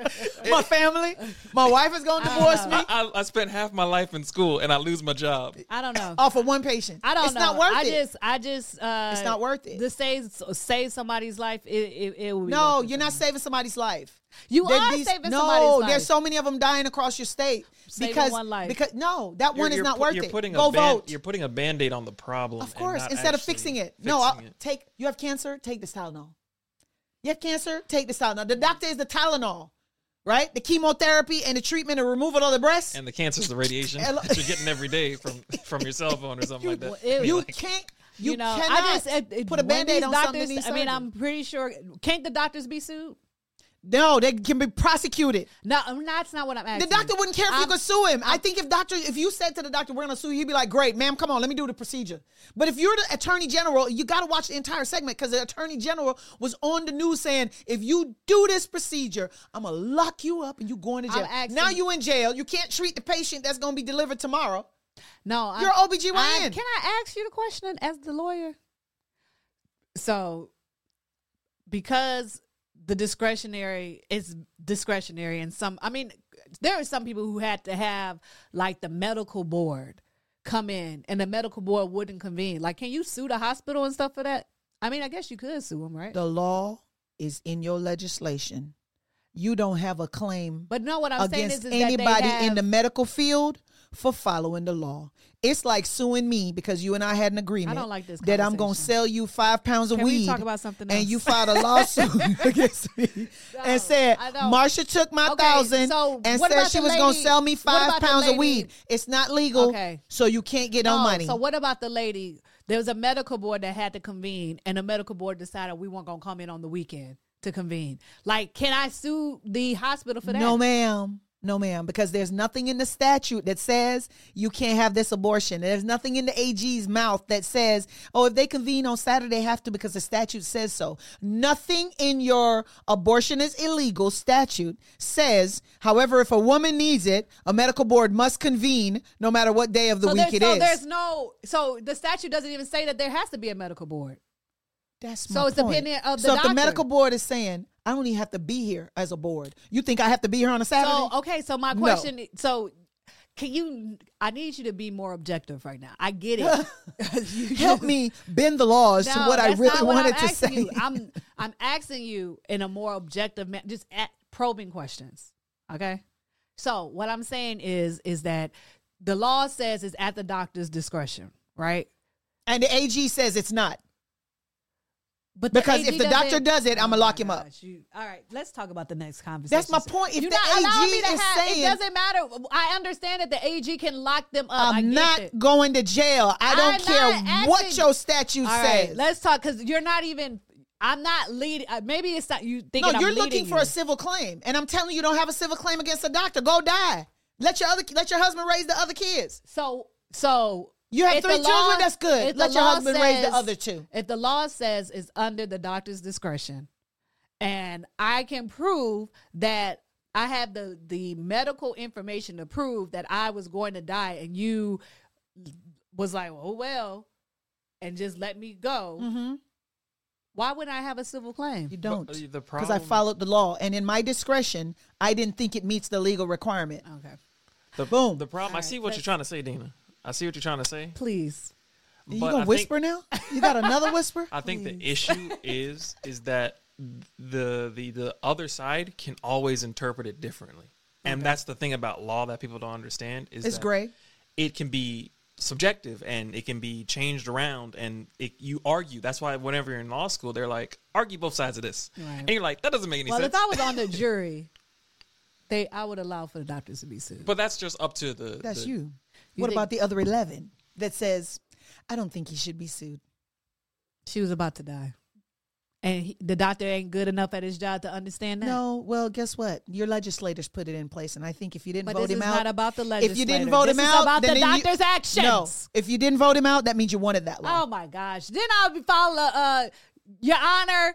My family, my wife is going to divorce me I, I, I spent half my life in school and I lose my job. I don't know. off of one patient. I don't it's know. not worth I it. I just, I just, uh, It's not worth it. To save, save somebody's life, it, it, it will be no, worth you're for not saving somebody's life. You There- are these- saving no, somebody's life. there's so many of them dying across your state Saving because one life. because no, that one is not you're worth you're it. Putting Go a ban- vote. You're putting a band-aid on the problem. Of course, instead of fixing it. No, I, fixing it. take. You have cancer. Take this Tylenol. You have cancer. Take this Tylenol. The doctor is the Tylenol, right? The chemotherapy and the treatment and removal of the breast. And the cancer's the radiation that you're getting every day from from your cell phone or something like that. Ew. you Like, can't. You, You, know, cannot I just it, it- put a when band-aid these on doctors, something I mean. I'm pretty sure. Can't the doctors be sued? No, they can be prosecuted. No, um, that's not what I'm asking. The doctor wouldn't care if you I'm- could sue him. I think if doctor, if you said to the doctor, "We're gonna sue," you," he'd be like, "Great, ma'am, come on, let me do the procedure." But if you're the attorney general, you got to watch the entire segment because the attorney general was on the news saying, "If you do this procedure, I'm gonna lock you up and you going to jail." asking- now you in jail. You can't treat the patient that's gonna be delivered tomorrow. No, I'm- You're OBGYN. I'm- Can I ask you the question as the lawyer? So, because the discretionary is discretionary, and some, I mean, there are some people who had to have like the medical board come in, and the medical board wouldn't convene. Like, can you sue the hospital and stuff for that? I mean, I guess you could sue them, right? The law is in your legislation. You don't have a claim but no, what I'm saying is, is that anybody have, in the medical field for following the law. It's like suing me because you and I had an agreement I don't like this that I'm going to sell you five pounds of Can we weed. talk about something And you filed a lawsuit against me No, and said. Marsha took my Okay, thousand so and said she was going to sell me five pounds of weed. It's not legal, Okay. so you can't get no, money. So what about the lady? There was a medical board that had to convene, and the medical board decided we weren't gonna come in on the weekend to convene. Like, can I sue the hospital for that? No, ma'am. No, ma'am, because there's nothing in the statute that says you can't have this abortion. There's nothing in the AG's mouth that says, oh, if they convene on Saturday, they have to because the statute says so. Nothing in your abortion is illegal statute says, however, if a woman needs it, a medical board must convene no matter what day of the so week it so is. there's no. So the statute doesn't even say that there has to be a medical board. That's So it's point. dependent of the So if the medical board is saying, I don't even have to be here as a board. You think I have to be here on a Saturday? So okay, so my No. question. So. Can you? I need you to be more objective right now. I get it. You Help me bend the laws to what I really what wanted I'm to say. You. I'm I'm asking you in a more objective, ma- just at probing questions. Okay. So what I'm saying is is that the law says it's at the doctor's discretion, right? and the AG says it's not. But Because if the doctor does it, I'ma Oh lock him up. you- all right, let's talk about the next conversation. That's my point. If You're the not allowing me AG is have, saying- it doesn't matter. I understand that the AG can lock them up. I'm not it. going to jail. I don't I'm care not what your statute All right, says. let's talk because you're not even. I'm not leading. Uh, maybe it's not you thinking. no, you're leading looking for you. a civil claim, and I'm telling you, you don't have a civil claim against a doctor. Go die. Let your other let your husband raise the other kids. So, so You have if three the children, that's good. Let your law husband raise the other two. If the law says it's under the doctor's discretion, and I can prove that I have the the medical information to prove that I was going to die, and you was like, oh well, and just let me go. Mm-hmm. Why wouldn't I have a civil claim? You don't, But, because I followed the law, and in my discretion, I didn't think it meets the legal requirement. Okay, The, Boom. The problem. I see what you're trying to say, Dina. I see what you're trying to say. please. You but gonna I think- whisper now? You got another whisper? I think the issue is is that the the the other side can always interpret it differently, and that's the thing about law that people don't understand is It's that gray. It can be subjective and it can be changed around, and it, you argue. That's why whenever you're in law school, they're like argue both sides of this, Right. and you're like that doesn't make any Well, sense. Well, if I was on the jury, they I would allow for the doctors to be sued. but that's just up to the. That's the- you. What about the other eleven that says, I don't think he should be sued? She was about to die. And he, the doctor ain't good enough at his job to understand that. No, well, guess what? Your legislators put it in place, and I think if you didn't but vote this him is out, not about the if you didn't vote this him is out, about the then you- doctor's actions. No, if you didn't vote him out, that means you wanted that law. Oh my gosh! Then I'll be follow. Uh, Your Honor,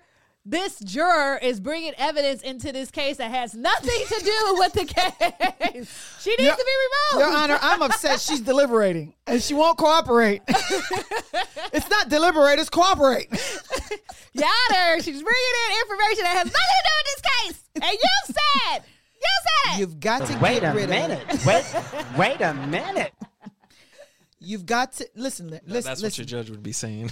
this juror is bringing evidence into this case that has nothing to do with the case. She needs Your- to be removed. Your Honor, I'm upset. She's deliberating, and she won't cooperate. it's not deliberate; it's cooperate. Your Honor, she's bringing in information that has nothing to do with this case. And you said, you said it. You've got to Wait get a rid minute. of. Wait, wait a minute. You've got to listen. li- Listen, That's what listen, your judge would be saying.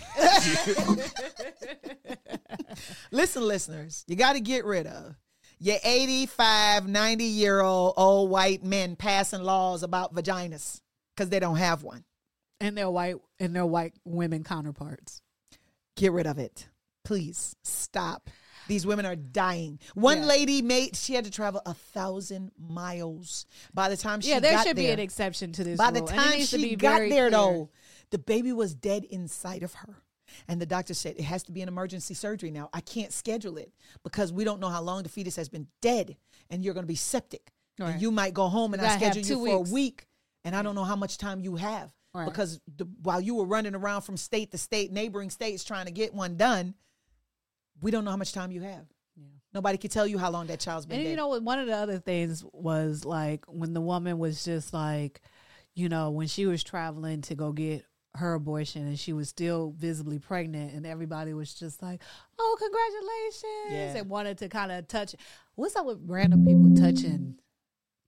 Listen, listeners. You got to get rid of your 85, 90 year old old white men passing laws about vaginas because they don't have one. and their white and their white women counterparts. Get rid of it, please. Stop. These women are dying. One Yeah. lady made she had to travel a thousand miles. By the time she yeah, there got should be an exception to this. By the rule, it time she got there, clear. though, the baby was dead inside of her. And the doctor said it has to be an emergency surgery now. I can't schedule it because we don't know how long the fetus has been dead and you're going to be septic. Right. And you might go home and I schedule you for weeks. a week and I don't know how much time you have. Right. Because the, while you were running around from state to state, neighboring states trying to get one done, we don't know how much time you have. Nobody can tell you how long that child's been And dead. you know? One of the other things was like when the woman was just like, you know, when she was traveling to go get her abortion and she was still visibly pregnant, and everybody was just like, "Oh, congratulations!" Yeah. and wanted to kind of touch. What's up with random people touching,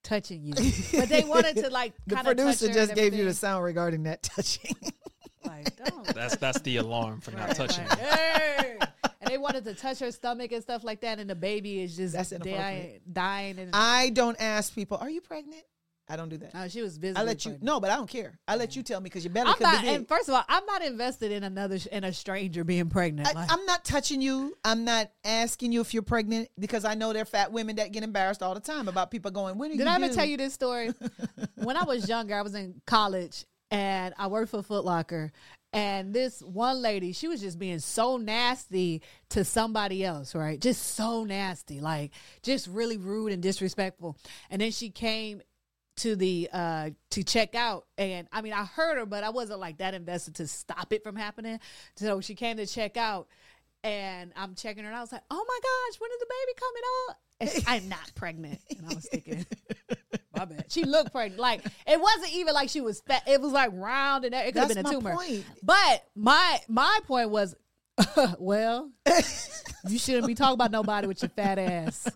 touching you? But they wanted to like the producer touch her just gave you the sound regarding that touching. like, don't. that's that's the alarm for not Right, touching. right. Hey! And they wanted to touch her stomach and stuff like that, and the baby is just That's dying, inappropriate. dying. And I don't ask people, "Are you pregnant?" I don't do that. no, she was busy. I let you pregnant. no, but I don't care. I let you tell me because your belly I'm not. And first of all, I'm not invested in another in a stranger being pregnant. I, like, I'm not touching you. I'm not asking you if you're pregnant because I know there are fat women that get embarrassed all the time about people going. When are did I ever due?" tell you this story? when I was younger, I was in college and I worked for Foot Locker. And this one lady, she was just being so nasty to somebody else, right? Just so nasty, like just really rude and disrespectful. And then she came to the uh to check out and I mean I heard her but I wasn't like that invested to stop it from happening. So she came to check out and I'm checking her and I was like, "Oh my gosh, when is the baby coming out?" And I'm not pregnant. And I was thinking, my bad. She looked pregnant. Like it wasn't even like she was fat. It was like round and it could have been a tumor. point. But my my point was, well, you shouldn't be talking about nobody with your fat ass.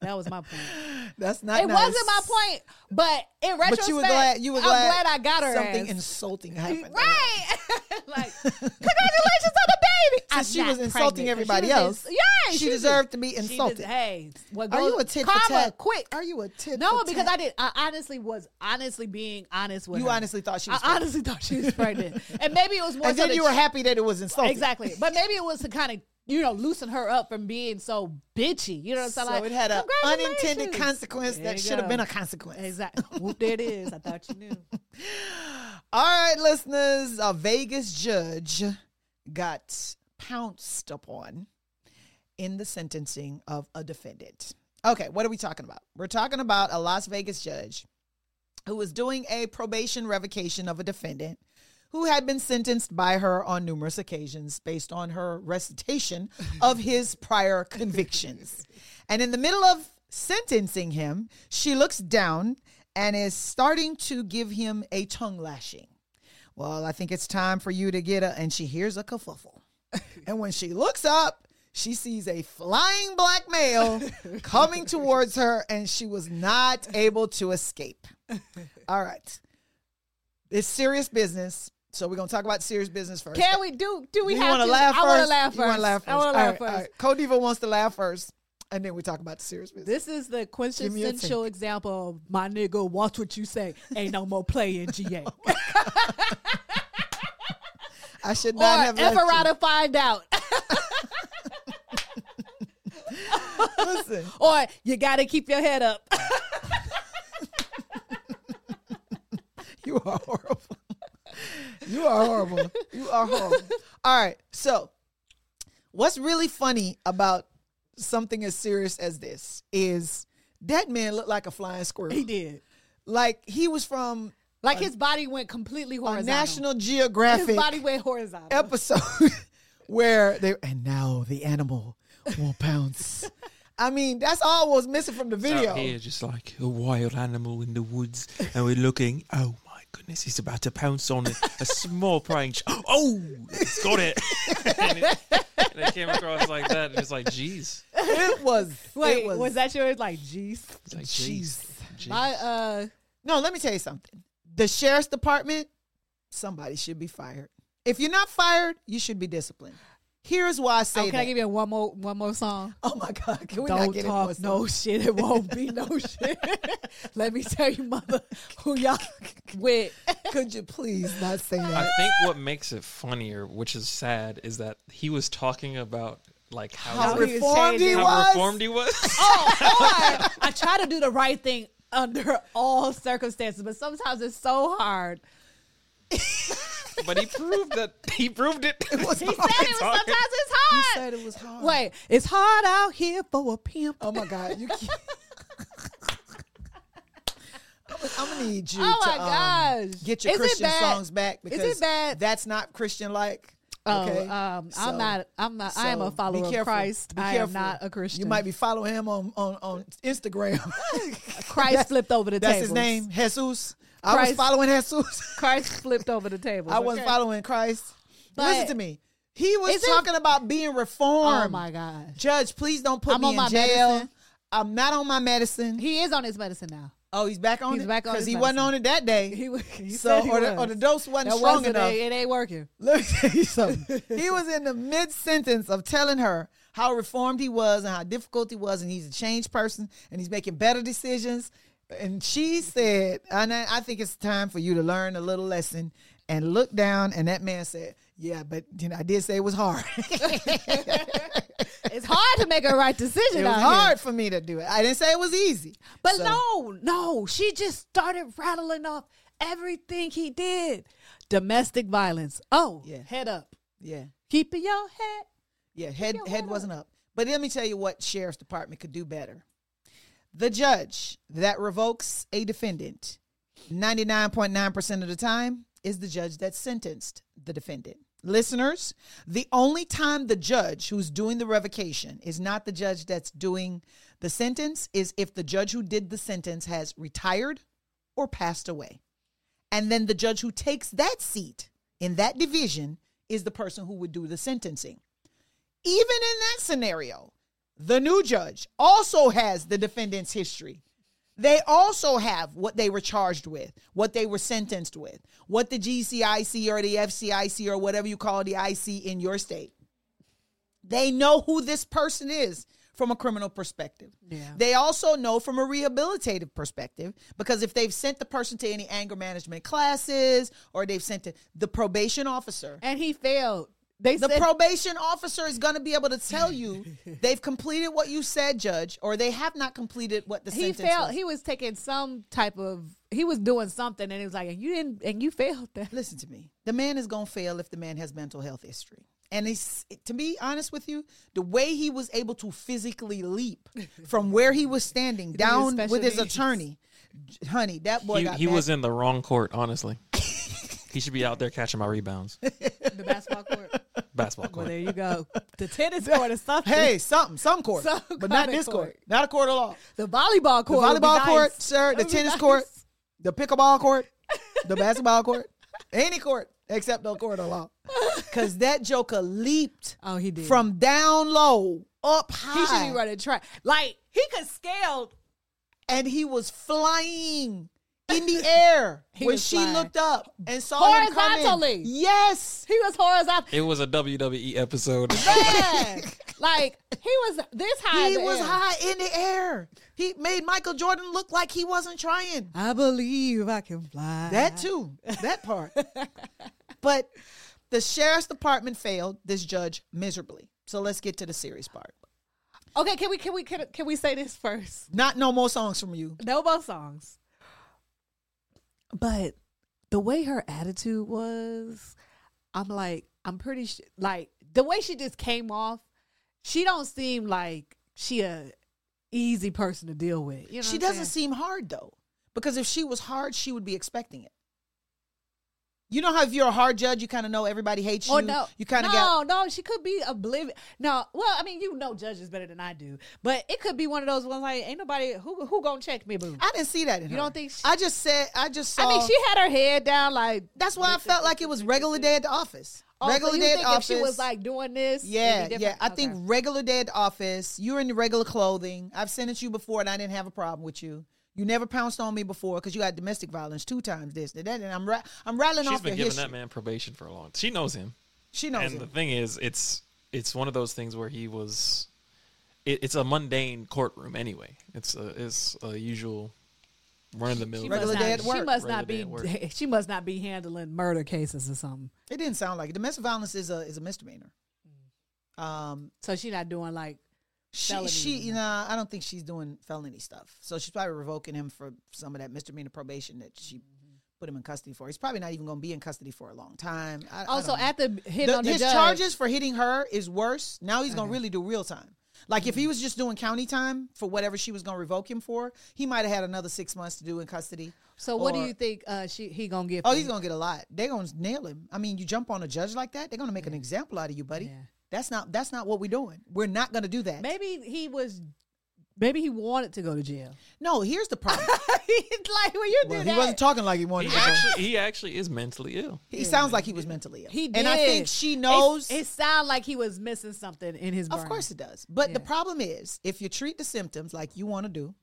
That was my point. That's not. It nice. wasn't my point, but in retrospect, But you were glad. You were I'm glad. glad I got her Something ass. insulting happened. Right. like, congratulations on the baby. She was insulting pregnant, everybody she else, ins- yeah, she she deserved to be insulted. hey, what Are you a tit for tat? quick. Are you a tit? No, because tat? I did. I honestly was honestly being honest with You her. honestly thought she was. I pregnant. honestly thought she was pregnant, and maybe it was more. and so then you were happy that it was insulting. exactly, but maybe it was to kind of you know, loosen her up from being so bitchy. You know what I'm So saying? Like, it had an unintended consequence that should have been a consequence. Exactly. Whoop, there it is. I thought you knew. All right, listeners, a Vegas judge got pounced upon in the sentencing of a defendant. Okay, what are we talking about? We're talking about a Las Vegas judge who was doing a probation revocation of a defendant who had been sentenced by her on numerous occasions based on her recitation of his prior convictions. And in the middle of sentencing him, she looks down and is starting to give him a tongue lashing. Well, I think it's time for you to get a, and she hears a kerfuffle. and when she looks up, she sees a flying black male coming towards her, and she was not able to escape. All right. It's serious business. So we're gonna talk about serious business first. Can we do? Do we you have to to laugh I want to laugh You first. want to laugh first? I want to laugh right, first. right. Codiva wants to laugh first, and then we talk about the serious business. This is the quintessential example of my nigga. Watch what you say. Ain't no more play in GA. Oh I should or not have left you. Everada find out. Listen, or you got to keep your head up. you are horrible. You are horrible. You are horrible. All right. So, what's really funny about something as serious as this is that man looked like a flying squirrel. he did. Like he was from Like his body went completely a horizontal. National Geographic. his body went horizontal. episode where they and now the animal will pounce. I mean, that's all was missing from the video. Out here, just like a wild animal in the woods, and we're looking. Oh my goodness, he's about to pounce on a, a small praying. Ch- oh, it's got it. and it. And it came across like that. And it's like, geez. It was. Wait, it was, was, that yours? Like, jeez. It's like, Jeez. jeez. Jeez. My uh, No, let me tell you something. The sheriff's department, somebody should be fired. If you're not fired, you should be disciplined. Here's why I say oh, can that. I give you one more one more song? oh my God, can we not Don't get talk no shit. It won't be no shit. Let me tell you, mother, who y'all with. Could you please not say that? I think what makes it funnier, which is sad, is that he was talking about like how, How he reformed he changing. how was. reformed he was. Oh, or I try to do the right thing under all circumstances, but sometimes it's so hard. But he proved that he proved it. It was He said it was sometimes it's hard. He said it was hard. Wait, it's hard out here for a pimp. Oh my God, you can't. I'm gonna need you Oh to my um, gosh. get your Is Christian songs back Is it bad? that's not Christian like. Oh, Okay, um, So- I'm not. I'm not. I am a follower be of. Christ. Be I am not a Christian. You might be following him on on, on Instagram. Christ flipped over the That's tables. his name, Jesus. I was Christ. following Jesus. Christ flipped over the table. I wasn't okay? following Christ. But- Listen to me. He was Is it- talking about being reformed. Oh my God. Judge, please don't put I'm me on in my jail. medicine. I'm not on my medicine. He is on his medicine now. oh, he's back on He's it back on because his he wasn't on it that day. He, wa- he so said he or the, or the dose wasn't That strong wasn't enough. a- it ain't working. Let me tell you something. he was in the mid sentence of telling her how reformed he was and how difficult he was, and he's a changed person and he's making better decisions. And she said, and I, think it's time for you to learn a little lesson and look down. And that man said, Yeah, but you know, I did say it was hard. It's hard to make a right decision. it was hard here. for me to do it. I didn't say it was easy. But So- no, no, she just started rattling off everything he did. Domestic violence. Oh, Yeah. head up. Yeah. Keeping your head. Yeah, head head head wasn't up. But let me tell you what sheriff's department could do better. The judge that revokes a defendant 99.9% of the time is the judge that sentenced the defendant. Listeners, the only time the judge who's doing the revocation is not the judge that's doing the sentence is if the judge who did the sentence has retired or passed away. And then the judge who takes that seat in that division is the person who would do the sentencing. Even in that scenario, the new judge also has the defendant's history. They also have what they were charged with, what they were sentenced with, what the GCIC or the FCIC or whatever you call the IC in your state. They know who this person is from a criminal perspective. Yeah. They also know from a rehabilitative perspective because if they've sent the person to any anger management classes or they've sent to the probation officer And he failed. They The said probation officer is going to be able to tell you they've completed what you said, judge, or they have not completed what the he sentence failed. was. He was taking some type of. He was doing something, and it was like, and you didn't, and you failed that. Listen to me. The man is going to fail if the man has mental health history. And it's, to be honest with you, the way he was able to physically leap from where he was standing down with his needs. attorney, honey, that boy He, he was in the wrong court, honestly. he should be out there catching my rebounds. The basketball court. Basketball Well, there you go. The tennis court is something. Hey, something, some court, Some but not this court. court. not a court at all. the volleyball court. be volleyball nice. court, sir, the tennis nice. court, the pickleball court, the basketball court, any court except no court of law. Because that joker leaped Oh, he did. from down low up high. he should be running track. Like he could scale. and he was flying in the air He when she flying. looked up and saw him coming. Horizontally. Yes. He was horizontal. It was a WWE episode. Man, like he was this high. He in the was air. high in the air. He made Michael Jordan look like he wasn't trying. I believe I can fly. That too. That part. but the sheriff's department failed this judge miserably. So let's get to the serious part. Okay, can we can we can, can we say this first? Not no more songs from you. No more songs. But the way her attitude was, I'm like, I'm pretty sure, like the way she just came off, she don't seem like she a easy person to deal with. You know, she doesn't saying? seem hard though. Because if she was hard, she would be expecting it. You know how if you're a hard judge, you kind of know everybody hates oh, you. Oh, no, You kind of no, got no. She could be oblivious. No, well, I mean, you know judges better than I do, but it could be one of those ones like, ain't nobody who who gonna check me, boo. I didn't see that in You her. don't think she- I just said I just saw I mean, she had her head down, like That's why I felt like it was regular day at the office. Oh, so regular you day at think the if office. she was like doing this, yeah, yeah. I think regular day at the office. You're in the regular clothing. I've sent it to you before, and I didn't have a problem with you. You never pounced on me before because you had domestic violence two times. This, and that, and I'm ra- I'm rattling She's off She's been giving history. that man probation for a long. She knows him, She knows and him. the thing is, it's it's one of those things where he was. It, it's a mundane courtroom anyway. It's a it's a usual run of the mill. She Regular must day not, at She must not be. She must not be handling murder cases or something. It didn't sound like it. Domestic violence is a is a misdemeanor. Mm. Um, So she not doing like. She she you know I don't think she's doing felony stuff. So she's probably revoking him for some of that misdemeanor probation that she Mm-hmm. put him in custody for. He's probably not even going to be in custody for a long time. I, I Also, don't at the hit The- on the his judge, charges for hitting her is worse. Now he's gonna really do real time. Like if he Mm-hmm. was just doing county time for whatever she was gonna revoke him for, he might have had another six months to do in custody. So what do you think? Uh, she he gonna get? Oh, he's gonna get a lot. They're gonna nail him. I mean, you jump on a judge like that, they're gonna make an example out of you, buddy. Yeah. That's not that's not what we're doing. We're not gonna do that. Maybe he was. Maybe he wanted to go to jail. No, here's the problem. Like when you well, do he that. wasn't talking like he wanted He to. go. actually he actually is mentally ill. He sounds like he was mentally ill. he did. and I think she knows. It, it sounded like he was missing something in his brain. Of course it does. But the problem is, if you treat the symptoms like you want to do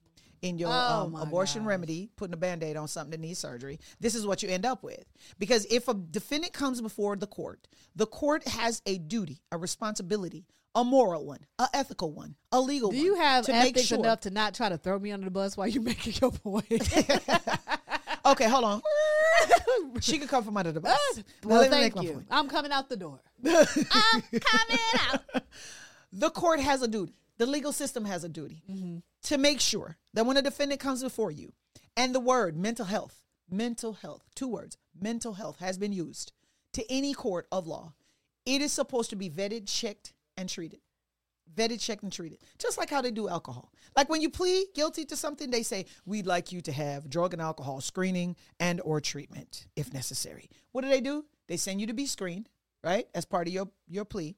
in your Oh um, abortion gosh. remedy, putting a band aid on something that needs surgery, this is what you end up with. Because if a defendant comes before the court, the court has a duty, a responsibility, a moral one, a ethical one, a legal Do one. you have to ethics sure. enough to not try to throw me under the bus while you're making your point? Okay, hold on. she could come from under the bus. Now well, thank you. I'm coming out the door. I'm coming out. the court has a duty. The legal system has a duty to make sure that when a defendant comes before you and the word mental health, mental health, two words, mental health has been used to any court of law, it is supposed to be vetted, checked, and treated. Vetted, checked, and treated. Just like how they do alcohol. Like when you plead guilty to something, they say, we'd like you to have drug and alcohol screening and or treatment if necessary. What do they do? They send you to be screened, right? As part of your, your plea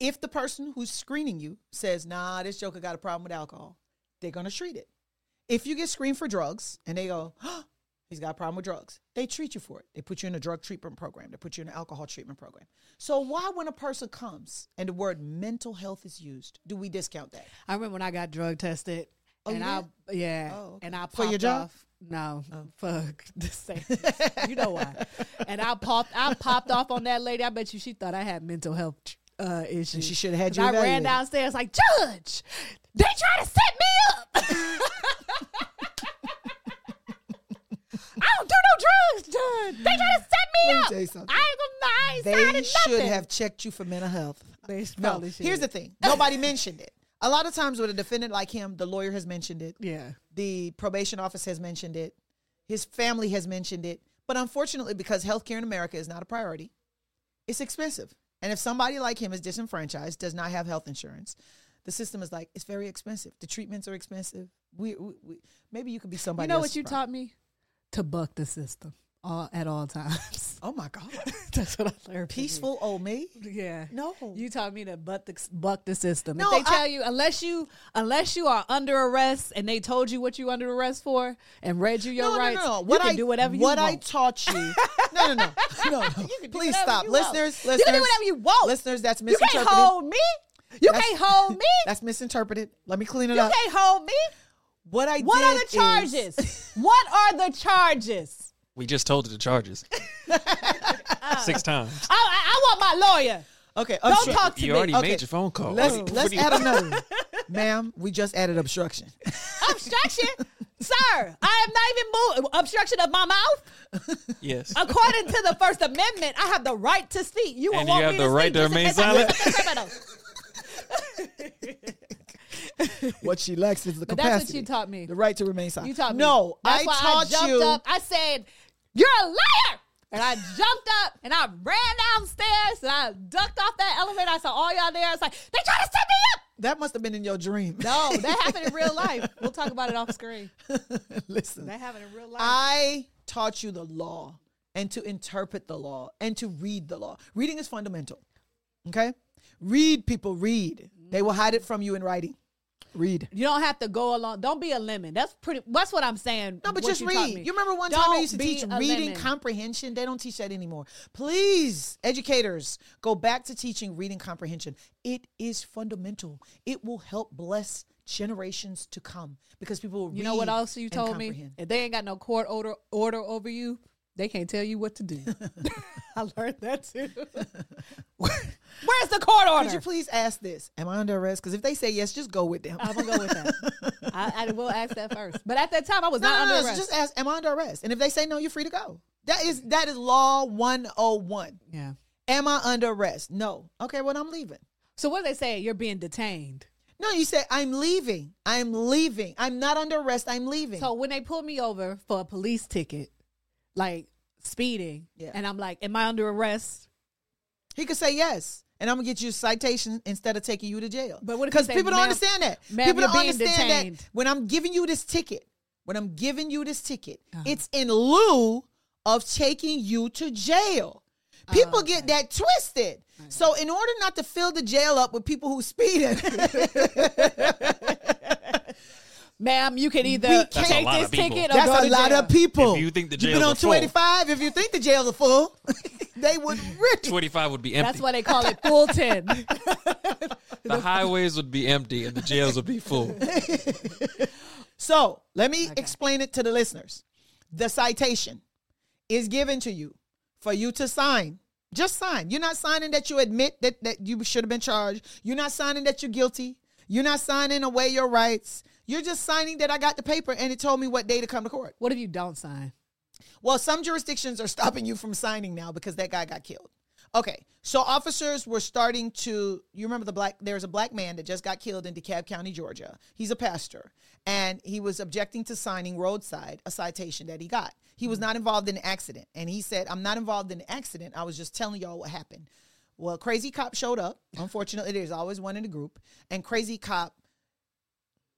if the person who's screening you says, nah, this joker got a problem with alcohol, they're going to treat it. If you get screened for drugs and they go, oh, he's got a problem with drugs, they treat you for it. They put you in a drug treatment program, they put you in an alcohol treatment program. So, why, when a person comes and the word mental health is used, do we discount that? I remember when I got drug tested, Oh, and you I yeah, Oh, okay. and I For your popped job? Oh. off. No, oh. fuck the same. you know why? And I popped, I popped off on that lady. I bet you she thought I had mental health uh, issues. she should have had you I ran downstairs like, Judge, they try to set me up. I don't do no drugs, Judge. They try to set me Let me up. tell you something. I ain't gonna, I ain't They should nothing. have checked you for mental health. They No, should. here's the thing. Nobody mentioned it. A lot of times with a defendant like him, the lawyer has mentioned it. Yeah. The probation office has mentioned it. His family has mentioned it. But unfortunately, because healthcare in America is not a priority, it's expensive. And if somebody like him is disenfranchised, does not have health insurance, the system is like, it's very expensive. The treatments are expensive. We, we, we maybe you could be somebody You know what you problem. taught me? To buck the system all at all times. Oh my God. That's what I learned. Peaceful old me? Yeah. No. You taught me to buck the buck the system. No, if they I- tell you unless you unless you are under arrest and they told you what you under arrest for and read you your no, rights, no, no, no. you What can I do whatever you what want. What I taught you. No, no, no, no. no. You Please stop, you want. listeners. You Listeners, can do whatever you want. Listeners, that's you misinterpreted. can't hold me. You That's- can't hold me. That's misinterpreted. Let me clean it You up. You can't hold me. What I What are the charges? what are the charges? We just told you the charges. Six times. I, I, I want my lawyer. okay, Don't obstru- talk to me. You me. already Okay. made your phone call. Let's What- let's you- add another, ma'am. We just added obstruction. Obstruction, sir. I am not even moving. Obstruction of my mouth. Yes. According to the First Amendment, I have the right to speak. You And want you have me the to right speak to just remain case I silent? commit a criminal. what she lacks is the But that's what capacity. you taught me. The right to remain silent. You taught me. No, That's I why taught I jumped you. up. I said, "You're a liar." And I jumped up and I ran downstairs and I ducked off that elevator. I saw all y'all there. I was like, they trying to set me up. That must have been in your dream. No, that happened in real life. We'll talk about it off screen. Listen, That happened in real life. I taught you the law and to interpret the law and to read the law. Reading is fundamental. Okay? Read, people, read. They will hide it from you in writing. Read. You don't have to go along. Don't be a lemon. That's pretty. That's what I'm saying. No, but just you read. You remember one time I used to teach reading lemon. comprehension? They don't teach that anymore. Please, educators, go back to teaching reading comprehension. It is fundamental. It will help bless generations to come because people will You know what else you told me? If they ain't got no court order order over you, they can't tell you what to do. I learned that too. Where's the court order? Could you please ask this? Am I under arrest? Because if they say yes, just go with them. I'm gonna go with that. I, I will ask that first. But at that time, I was No, not no, under no, so arrest. Just ask, am I under arrest? And if they say no, you're free to go. That is that is law 101. yeah. Am I under arrest? No. Okay, well, I'm leaving. So what do they say? You're being detained. No, you say, I'm leaving. I'm leaving. I'm not under arrest. I'm leaving. So when they pull me over for a police ticket, like speeding, Yeah. and I'm like, "Am I under arrest?" he could say yes. And I'm gonna get you a citation instead of taking you to jail. But what because people don't understand that. people don't understand detained." that when I'm giving you this ticket, when I'm giving you this ticket, Uh-huh. it's in lieu of taking you to jail. People get that twisted. So in order not to fill the jail up with people who speeding, Ma'am, you can either can't- That's a take lot this of people. ticket or that's go a lot jail. of people. If you think the You've been jails on are full. 285, if you think the jails are full, they would really 25 would be empty. That's why they call it Fulton. the highways would be empty and the jails would be full. So let me explain it to the listeners. The citation is given to you for you to sign. Just sign. You're not signing that you admit that, that you should have been charged. You're not signing that you're guilty. You're not signing away your rights. You're just signing that I got the paper and it told me what day to come to court. what if you don't sign? Well, some jurisdictions are stopping you from signing now because that guy got killed. Okay, so officers were starting to. You remember the black? There's a black man that just got killed in DeKalb County, Georgia. He's a pastor, and he was objecting to signing roadside a citation that he got. He was not involved in the accident, and he said, "I'm not involved in the accident. I was just telling y'all what happened." Well, crazy cop showed up. Unfortunately, there's always one in the group, and crazy cop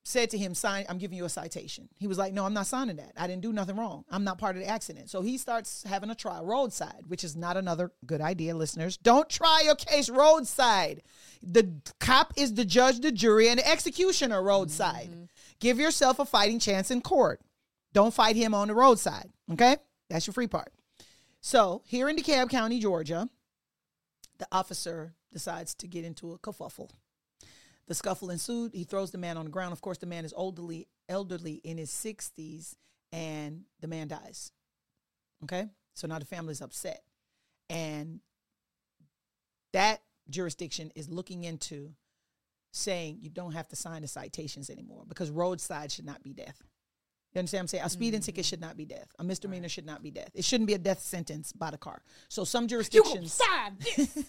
said to him, "Sign. I'm giving you a citation." He was like, "No, I'm not signing that. I didn't do nothing wrong. I'm not part of the accident." So he starts having a trial roadside, which is not another good idea, listeners. Don't try your case roadside. The cop is the judge, the jury, and the executioner roadside. Mm-hmm. Give yourself a fighting chance in court. Don't fight him on the roadside. Okay, that's your free part. So here in DeKalb County, Georgia, the officer decides to get into a kerfuffle. The scuffle ensued. He throws the man on the ground. Of course, the man is elderly, elderly in his 60s, and the man dies. Okay? So now the family's upset. And that jurisdiction is looking into saying you don't have to sign the citations anymore because roadside should not be death. You understand what I'm saying? A speeding ticket mm. should not be death. A misdemeanor should not be death. It shouldn't be a death sentence by the car. So some You jurisdictions. sign this?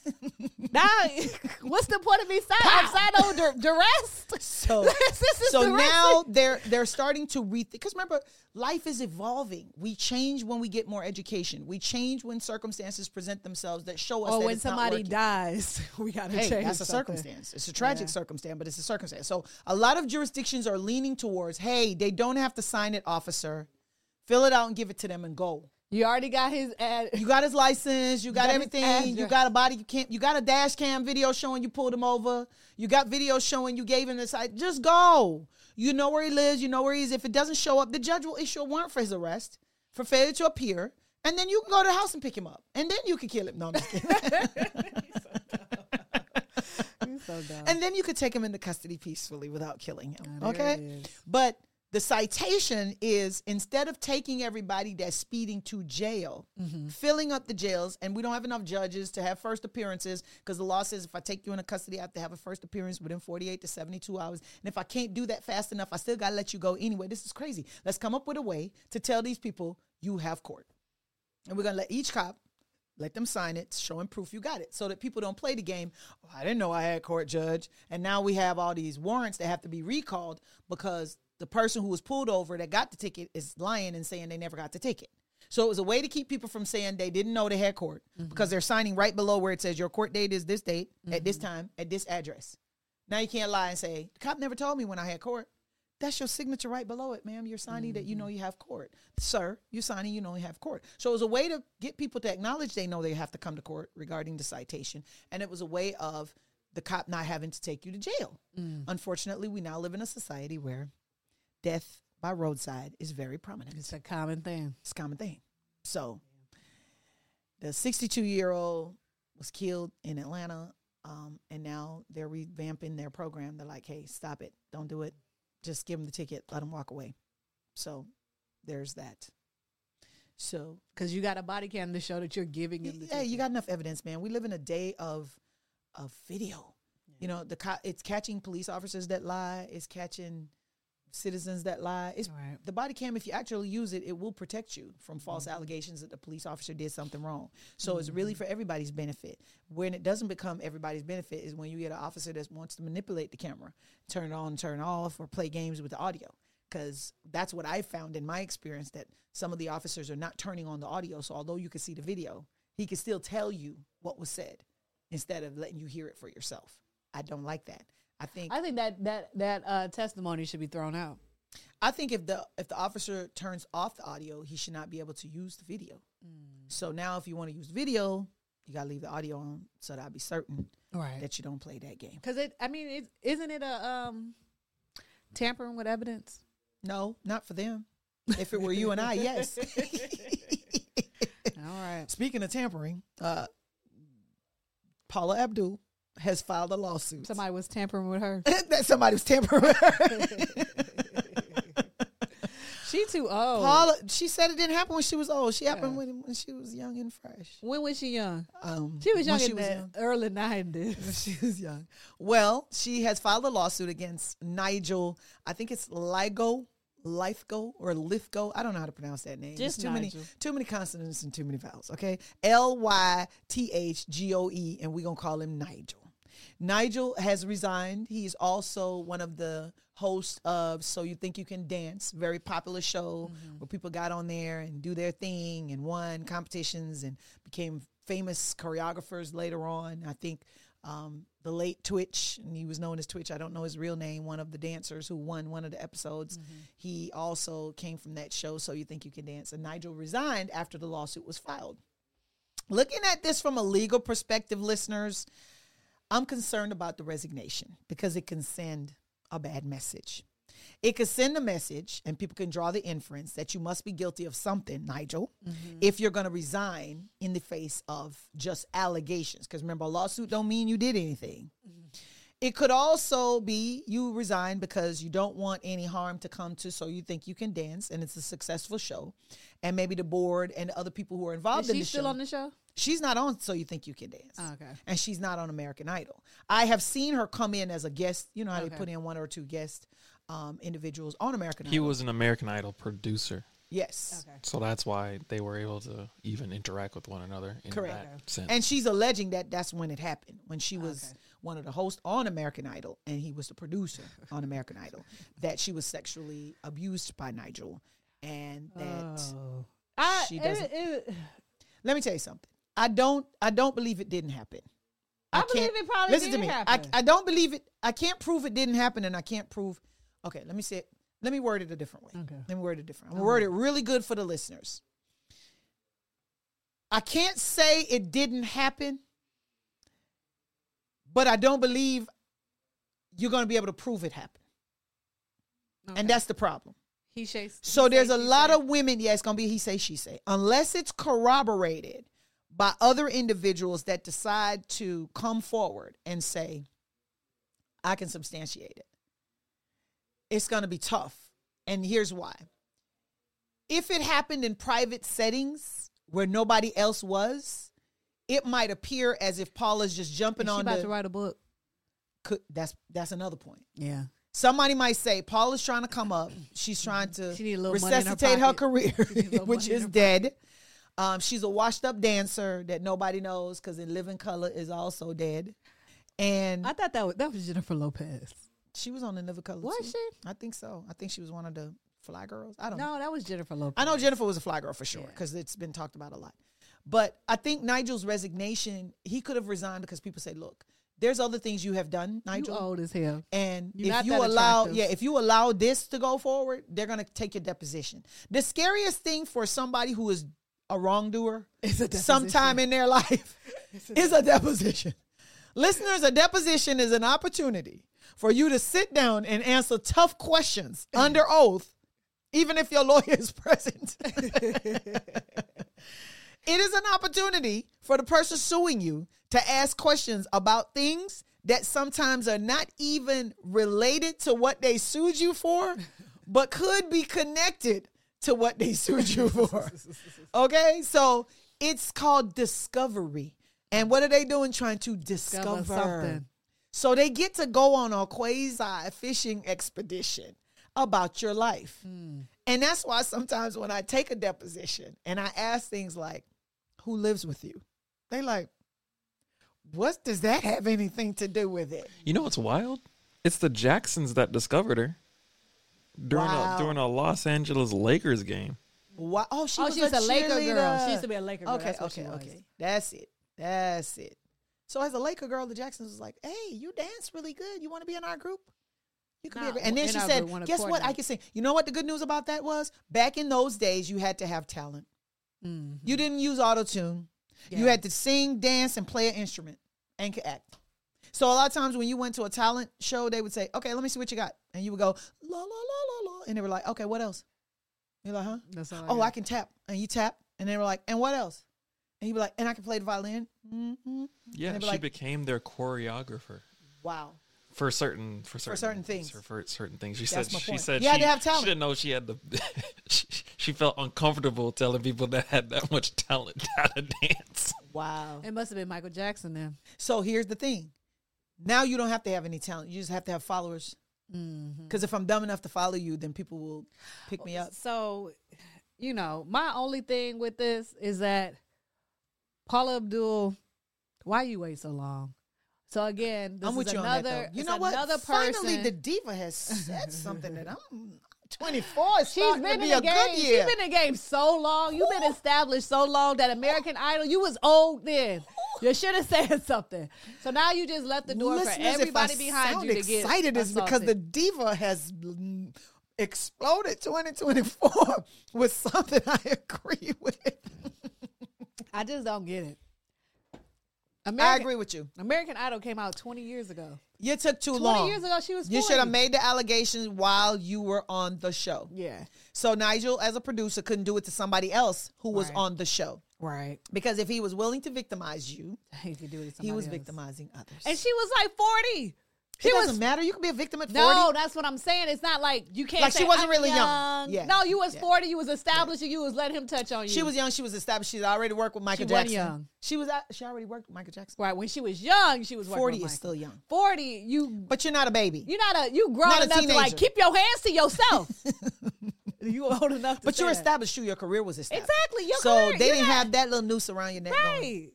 nah, what's the point of me signing? I'm signing over dur- duress. So, so duress. now they're they're starting to rethink. Because remember, life is evolving. We change when we get more education. We change when circumstances present themselves that show us. or when somebody dies, we gotta Hey, change. that's a something. circumstance. It's a tragic Yeah. circumstance, but it's a circumstance. So a lot of jurisdictions are leaning towards, hey, they don't have to sign it, officer. Fill it out and give it to them and go. You already got his ad. You got his license. You got, got everything. You got a body. You can't. You got a dash cam video showing you pulled him over. You got video showing you gave him the side. Just go. You know where he lives. You know where he is. If it doesn't show up, the judge will issue a warrant for his arrest for failure to appear, and then you can go to the house and pick him up, and then you can kill him. No, I'm just kidding. He's so dumb. and then you could take him into custody peacefully without killing him. Okay, but the citation is instead of taking everybody that's speeding to jail, Mm-hmm. filling up the jails, and we don't have enough judges to have first appearances because the law says if I take you into custody, I have to have a first appearance within 48 to 72 hours. And if I can't do that fast enough, I still got to let you go anyway. This is crazy. Let's come up with a way to tell these people you have court. And we're going to let each cop let them sign it, showing proof you got it, so that people don't play the game. Oh, I didn't know I had court, judge. And now we have all these warrants that have to be recalled because the person who was pulled over that got the ticket is lying and saying they never got the ticket. So it was a way to keep people from saying they didn't know they had court mm-hmm. because they're signing right below where it says your court date is this date at this mm-hmm. time at this address. Now you can't lie and say the cop never told me when I had court. That's your signature right below it, ma'am. You're signing that you mm-hmm. know you have court. Sir, you're signing you know you have court. So it was a way to get people to acknowledge they know they have to come to court regarding the citation. And it was a way of the cop not having to take you to jail. Mm. Unfortunately, we now live in a society where death by roadside is very prominent. It's a common thing. It's a common thing. So the 62 year old was killed in Atlanta. Um, and now they're revamping their program. They're like, hey, stop it. Don't do it. Just give them the ticket. Let them walk away. So there's that. So Because you got a body cam to show that you're giving him the yeah, you got enough evidence, man. We live in a day of of video. You know, the co- it's catching police officers that lie. It's catching citizens that lie. It's Right. the body cam. If you actually use it, it will protect you from false mm-hmm. allegations that the police officer did something wrong. So it's really mm-hmm. for everybody's benefit. When it doesn't become everybody's benefit is when you get an officer that wants to manipulate the camera, turn it on, turn off, or play games with the audio. Because that's what I found in my experience that some of the officers are not turning on the audio. So although you can see the video, he can still tell you what was said instead of letting you hear it for yourself. I don't like that. I think I think that that that uh, testimony should be thrown out. I think if the if the officer turns off the audio, he should not be able to use the video. So now, if you want to use video, you gotta leave the audio on so that I'll be certain Right. that you don't play that game. Because it, I mean, it, isn't it a um, tampering with evidence? No, not for them. If it were you and I, yes. All right. Speaking of tampering, uh, Paula Abdul has filed a lawsuit. Somebody was tampering with her. that somebody was tampering with her. She too old. Paula, she said it didn't happen when she was old. She happened Yeah. when, when she was young and fresh. when was she young? Um, She was young when in the early nineties. She was young. Well, she has filed a lawsuit against Nigel. I think it's Ligo, Lithgo, or Lithgo. I don't know how to pronounce that name. Just It's too many, too many consonants and too many vowels. Okay, L Y T H G O E, and we're gonna call him Nigel. Nigel has resigned. He's also one of the hosts of So You Think You Can Dance, very popular show where people got on there and do their thing and won competitions and became famous choreographers later on. I think um, the late Twitch, and he was known as Twitch. I don't know his real name. One of the dancers who won one of the episodes. He also came from that show. So You Think You Can Dance. And Nigel resigned after the lawsuit was filed. Looking at this from a legal perspective, listeners, I'm concerned about the resignation because it can send a bad message. It could send a message, and people can draw the inference that you must be guilty of something, Nigel, mm-hmm. if you're going to resign in the face of just allegations. Because remember, a lawsuit don't mean you did anything. Mm-hmm. It could also be you resign because you don't want any harm to come to, so you think you can dance, and it's a successful show, and maybe the board and other people who are involved Is in she the still show. on the show? She's not on So You Think You Can Dance. Oh, okay. And she's not on American Idol. I have seen her come in as a guest. You know how Okay. they put in one or two guests. um, individuals on American He Idol. He was an American Idol producer, yes. Okay. so that's why they were able to even interact with one another in Correct. that sense. And she's alleging that that's when it happened, when she was Okay. one of the hosts on American Idol and he was the producer on American Idol, that she was sexually abused by Nigel. And that, Oh. She doesn't- it- let me tell you something. I don't, I don't believe it didn't happen. I can't- believe it probably listen to me. happen. I, I don't believe it. I can't prove it didn't happen, and I can't prove. Okay, let me say it. Let me word it a different way. Okay. Let me word it different. I'm gonna word it really good for the listeners. I can't say it didn't happen, but I don't believe you're going to be able to prove it happened, Okay. and that's the problem. he says. So he there's say, a lot say. of women. Yeah, it's gonna be he say she say. Unless it's corroborated by other individuals that decide to come forward and say, "I can substantiate it." It's gonna be tough, and here's why. If it happened in private settings where nobody else was, it might appear as if Paula's just jumping Is she on about the. to write a book. could, that's that's another point. Yeah. Somebody might say Paula's trying to come up. She's trying to She need a little money in her resuscitate her, career, She need a little which is dead. Um, she's a washed up dancer that nobody knows because in Living Color is also dead. And I thought that was, that was Jennifer Lopez. she was on In Living Color. Was too. she? I think so. I think she was one of the fly girls. I don't know. No, that was Jennifer Lopez. I know Jennifer was a fly girl for sure Yeah. because it's been talked about a lot. But I think Nigel's resignation, he could have resigned because people say, look, there's other things you have done, You Nigel. old as hell. And You're if you allow, attractive. yeah, if you allow this to go forward, they're gonna take your deposition. The scariest thing for somebody who is a wrongdoer It's a deposition. sometime in their life is a deposition. Listeners, a deposition is an opportunity for you to sit down and answer tough questions under oath, even if your lawyer is present. It is an opportunity for the person suing you to ask questions about things that sometimes are not even related to what they sued you for, but could be connected to what they sued you for. Okay? So it's called discovery. And what are they doing? Trying to discover, something. So they get to go on a quasi fishing expedition about your life. Hmm. And that's why sometimes when I take a deposition and I ask things like, who lives with you? They like, what does that have anything to do with it? You know what's wild? It's the Jacksons that discovered her during Wow. a during a Los Angeles Lakers game. Why? Oh, she Oh, was she was a Laker girl. She used to be a Laker girl. Okay, That's okay, okay. That's it. That's it. So as a Laker girl, the Jacksons was like, "Hey, you dance really good. You want to be in our group? You could be." Nah, A. And then she said, group, "Guess what? I can sing." You know what the good news about that was? Back in those days, you had to have talent. Mhm. You didn't use auto tune. You had to sing, dance, and play an instrument and could act. So a lot of times when you went to a talent show, they would say, "Okay, let me see what you got," and you would go la la la la la, and they were like, "Okay, what else?" You're like, "Huh?" That's all oh, got. I can tap, and you tap, and they were like, "And what else?" And you be like, "And I can play the violin." hmm Yeah, be she like- became their choreographer Wow. for certain for certain certain things. For, for certain things, she That's said she said You had she, to have talent. she didn't know she had the. she, she felt uncomfortable telling people that had that much talent how to dance. Wow. It must have been Michael Jackson then. So here's the thing. Now you don't have to have any talent. You just have to have followers. Mm-hmm. Because if I'm dumb enough to follow you, then people will pick me up. So, you know, my only thing with this is that Paula Abdul, why you wait so long? So again, this I'm with is you another. on that. Though. You know what? Another person. Finally, the diva has said something that I'm 24. It's She's been to be in a the game. good year. She's been in the game so long. You've been established so long that American Idol, you was old then. You should have said something. So now you just left the door Listeners, for everybody behind you to get excited is because the diva has exploded 2024 with something I agree with. I just don't get it. I agree with you. American Idol came out 20 years ago. You took too 20 long. years ago, she was 40. You should have made the allegations while you were on the show. Yeah. So Nigel, as a producer, couldn't do it to somebody else who was Right. on the show. Right. Because if he was willing to victimize you, He could do it to he was else. victimizing others. And she was like 40. It She was- doesn't matter. You can be a victim at 40. No, that's what I'm saying. It's not like you can't. Like, she wasn't "I'm really young." Yeah. No, you was Yeah. 40. You was established. and You was letting him touch on you. She was young. She was established. She's already worked with Michael She Jackson. young. She was. At, she already worked with Michael Jackson. right when she was young. She was working Forty with is still young, 40. You but you're not a baby. you're not a you grown Not enough to like keep your hands to yourself. you old enough to. but say you're established. You, your career was established. Exactly. Your so career, they didn't have that little noose around your neck. Going, right.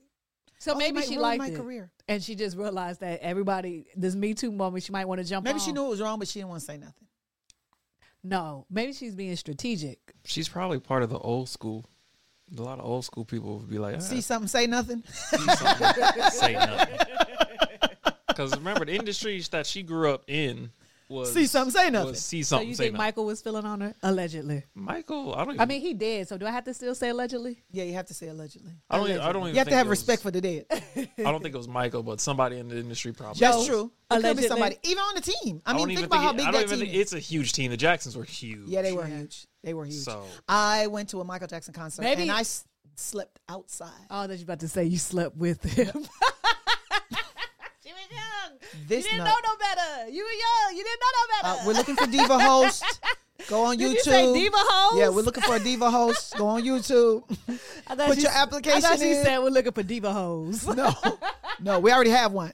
So "Oh, maybe she liked my it, career. and she just realized that everybody this Me Too moment she might want to jump. Maybe on. she knew it was wrong, but she didn't want to say nothing. No, maybe she's being strategic. She's probably part of the old school. A lot of old school people would be like, ah, See something, say nothing. say nothing. Because remember, the industries that she grew up in was See something, say nothing. Was see So something, you say think nothing. Michael was feeling on her allegedly? Michael, I don't. Even, I mean, he did. So do I have to still say allegedly? Yeah, you have to say allegedly. I don't. Even, I don't even. You have to have it was- respect for the dead. I don't think it was Michael, but somebody in the industry probably. That's Joe, true. It could be allegedly. somebody, even on the team. I I mean, don't think even about how big I don't that even team think is. it's a huge team. The Jacksons were huge. Yeah, they were huge. They were huge. So- I went to a Michael Jackson concert Maybe- and I s- slept outside. Oh, that you about to say you slept with him. she was young. This you didn't nut- know no better. You were young. You didn't know no Uh, better. we're looking for diva host. Go on Did YouTube. you say diva host? Yeah, we're looking for a diva host. Go on YouTube. I put she- your application I thought she in. said we're looking for diva hoes. No, no, we already have one.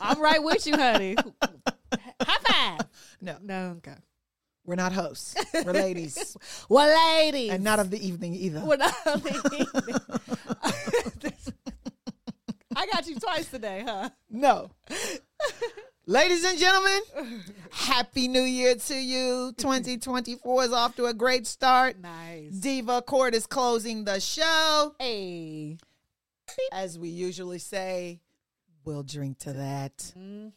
I'm right with you, honey. High five. No, No, okay. we're not hosts. We're ladies, Well, ladies. and not of the evening either. We're not I got you twice today, huh? No. Ladies and gentlemen, happy new year to you. 2024 is off to a great start. Nice. Diva Court is closing the show. Hey. As we usually say, we'll drink to that. Mm-hmm.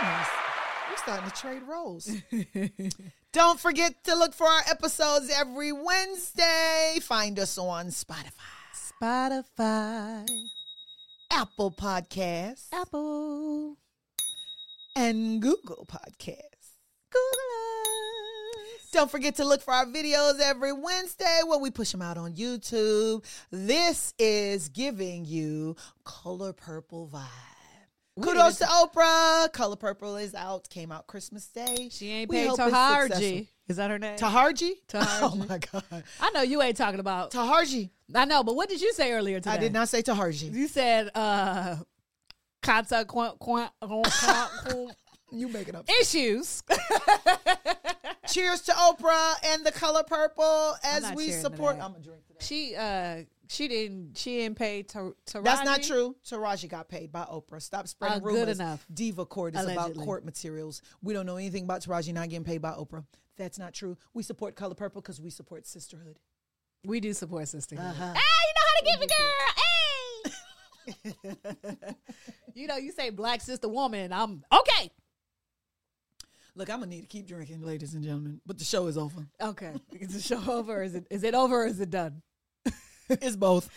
Goodness. We're starting to trade roles. Don't forget to look for our episodes every Wednesday. Find us on Spotify, Spotify, Apple Podcasts, Apple, and Google Podcasts. Google. Don't forget to look for our videos every Wednesday when we push them out on YouTube. This is giving you Color Purple vibe. Kudos to Oprah. Color Purple is out. Came out Christmas Day. She ain't We paid Taharji. Is that her name? Taharji? Taharji. Oh my God. I know you ain't talking about. Taharji. I know, but what did you say earlier today? I did not say Taharji. You said uh, consequent You make it up. issues. Cheers to Oprah and the Color Purple as we support. I'm gonna drink to that. she uh, she didn't she didn't pay to to That's not true. Taraji got paid by Oprah. Stop spreading Uh, good rumors. enough. Diva Court is Allegedly. about court materials. We don't know anything about Taraji not getting paid by Oprah. That's not true. We support Color Purple because we support sisterhood. We do support sisterhood. Uh-huh. Hey, you know how to give it, girl. Hey. you know, you say black sister woman. I'm okay. Look, I'm gonna need to keep drinking, ladies and gentlemen. But the show is over. Okay. Is the show over? Is it is it over or is it done? it's both.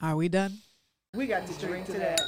Are we done? We got to drink to that.